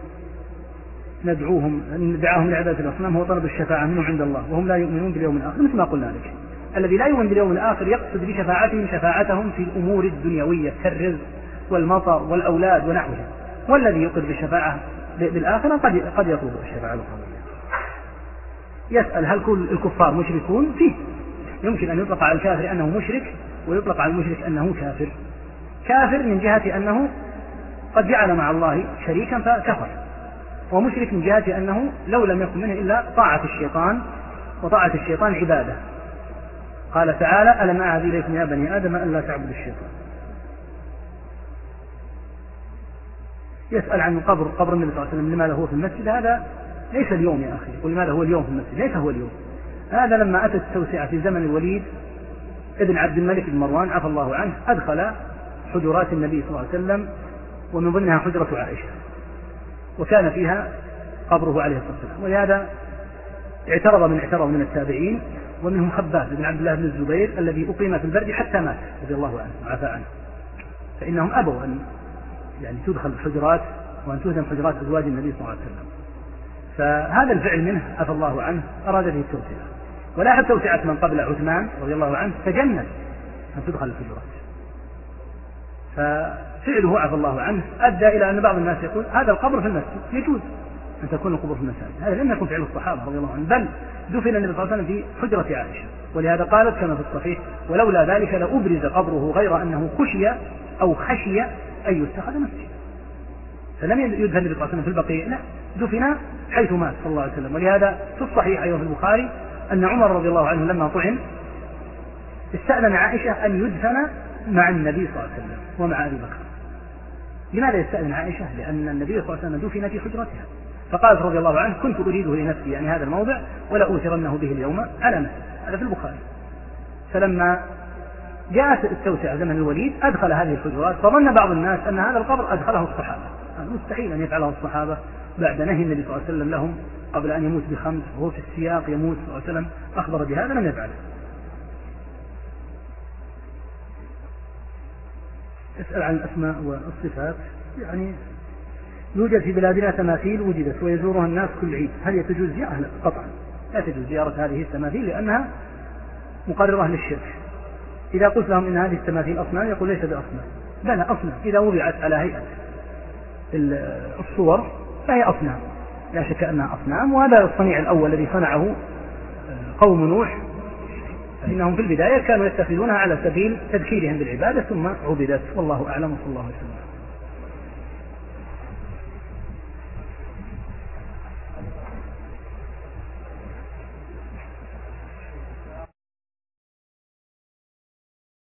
ندعوهم ندعاهم لعبادة الاصنام هو طلب الشفاعة منهم عند الله وهم لا يؤمنون باليوم الآخر مثل ما قلنا لك الذي لا يؤمن باليوم الآخر يقصد بشفاعتهم شفاعتهم في الأمور الدنيوية كالرزق والمطر والأولاد ونحوها والذي يقصد بالشفاعة بالآخرة قد قد يطلب الشفاعة الاخرويه يسأل هل كل الكفار مشركون؟ فيه. يمكن أن يطلق على الكافر أنه مشرك ويطلق على المشرك أنه كافر. كافر من جهة أنه قد جعل مع الله شريكا فكفر. ومشرك من جهة أنه لو لم يكن منه إلا طاعة الشيطان وطاعة الشيطان عبادة. قال تعالى ألم أعهد إليكم يا بني آدم ألا تعبدوا الشيطان؟ يسأل عن قبر قبر النبي صلى الله عليه وسلم لماذا هو في المسجد؟ هذا ليس اليوم يا أخي. ولماذا هو اليوم في المسجد؟ ليس هو اليوم. هذا لما أتت التوسعة في زمن الوليد ابن عبد الملك بن مروان عفى الله عنه أدخل حجرات النبي صلى الله عليه وسلم ومن ضمنها حجرة عائشة. وكان فيها قبره عليه الصلاة والسلام. ولهذا اعترض من اعترض من التابعين ومنهم خباب بن عبد الله بن الزبير الذي أقيم في البرد حتى مات رضي الله عنه وعفى عنه. فإنهم أبوا أن يعني تدخل الحجرات وأن تهدم حجرات أزواج النبي صلى الله عليه وسلم. فهذا الفعل منه عفى الله عنه أراد به التوسعة. ولاحظ توسعة من قبل عثمان رضي الله عنه تجنب أن تدخل الحجرات. ففعله عفى الله عنه أدى إلى أن بعض الناس يقول هذا القبر في المسجد يجوز أن تكون القبور في المساجد. هذا لم يكن فعل الصحابة رضي الله عنهم بل دفن النبي صلى الله عليه وسلم في حجرة عائشة. ولهذا قالت كما في الصحيح ولولا ذلك لأبرز قبره غير أنه خشي أو خشي أن يتخذ مسجدا فلم يدفن النبي صلى الله عليه وسلم في البقيع لا دفن حيث مات صلى الله عليه وسلم. ولهذا في الصحيح أيضا في البخاري أن عمر رضي الله عنه لما طعن استأذن عائشة أن يدفن مع النبي صلى الله عليه وسلم ومع أبي بكر. لماذا يستأذن عائشة؟ لأن النبي صلى الله عليه وسلم دفن في حجرتها فقالت رضي الله عنه كنت أريده لنفسي يعني هذا الموضع ولا أوثرنه به اليوم على نفسي. هذا في البخاري. فلما جاءت التوسعة زمن الوليد أدخل هذه الحجرات فظن بعض الناس أن هذا القبر أدخله الصحابة. مستحيل أن يفعله الصحابة. بعد نهي النبي صلى الله عليه وسلم لهم قبل أن يموت بخمس وهو في السياق يموت صلى الله عليه وسلم أخبر بهذا لم يفعله. يسأل عن الأسماء والصفات يعني يوجد في بلادنا تماثيل وجدت ويزورها الناس كل عيد. هل يتجوز زيارة؟ قطعا. لا تجوز زيارة هذه التماثيل لأنها مقررة للشرك. إذا قلت لهم إن هذه التماثيل أصنام يقول ليس بأصنام. بلى أصنام. إذا وضعت على هيئة الصور فهي أصنام. لا شك أنها أصنام وهذا الصنيع الأول الذي صنعه آه، قوم نوح. فإنهم في البداية كانوا يتخذونها على سبيل تذكيرهم بالعبادة ثم عبدت. والله أعلم. وصلى الله وسلم.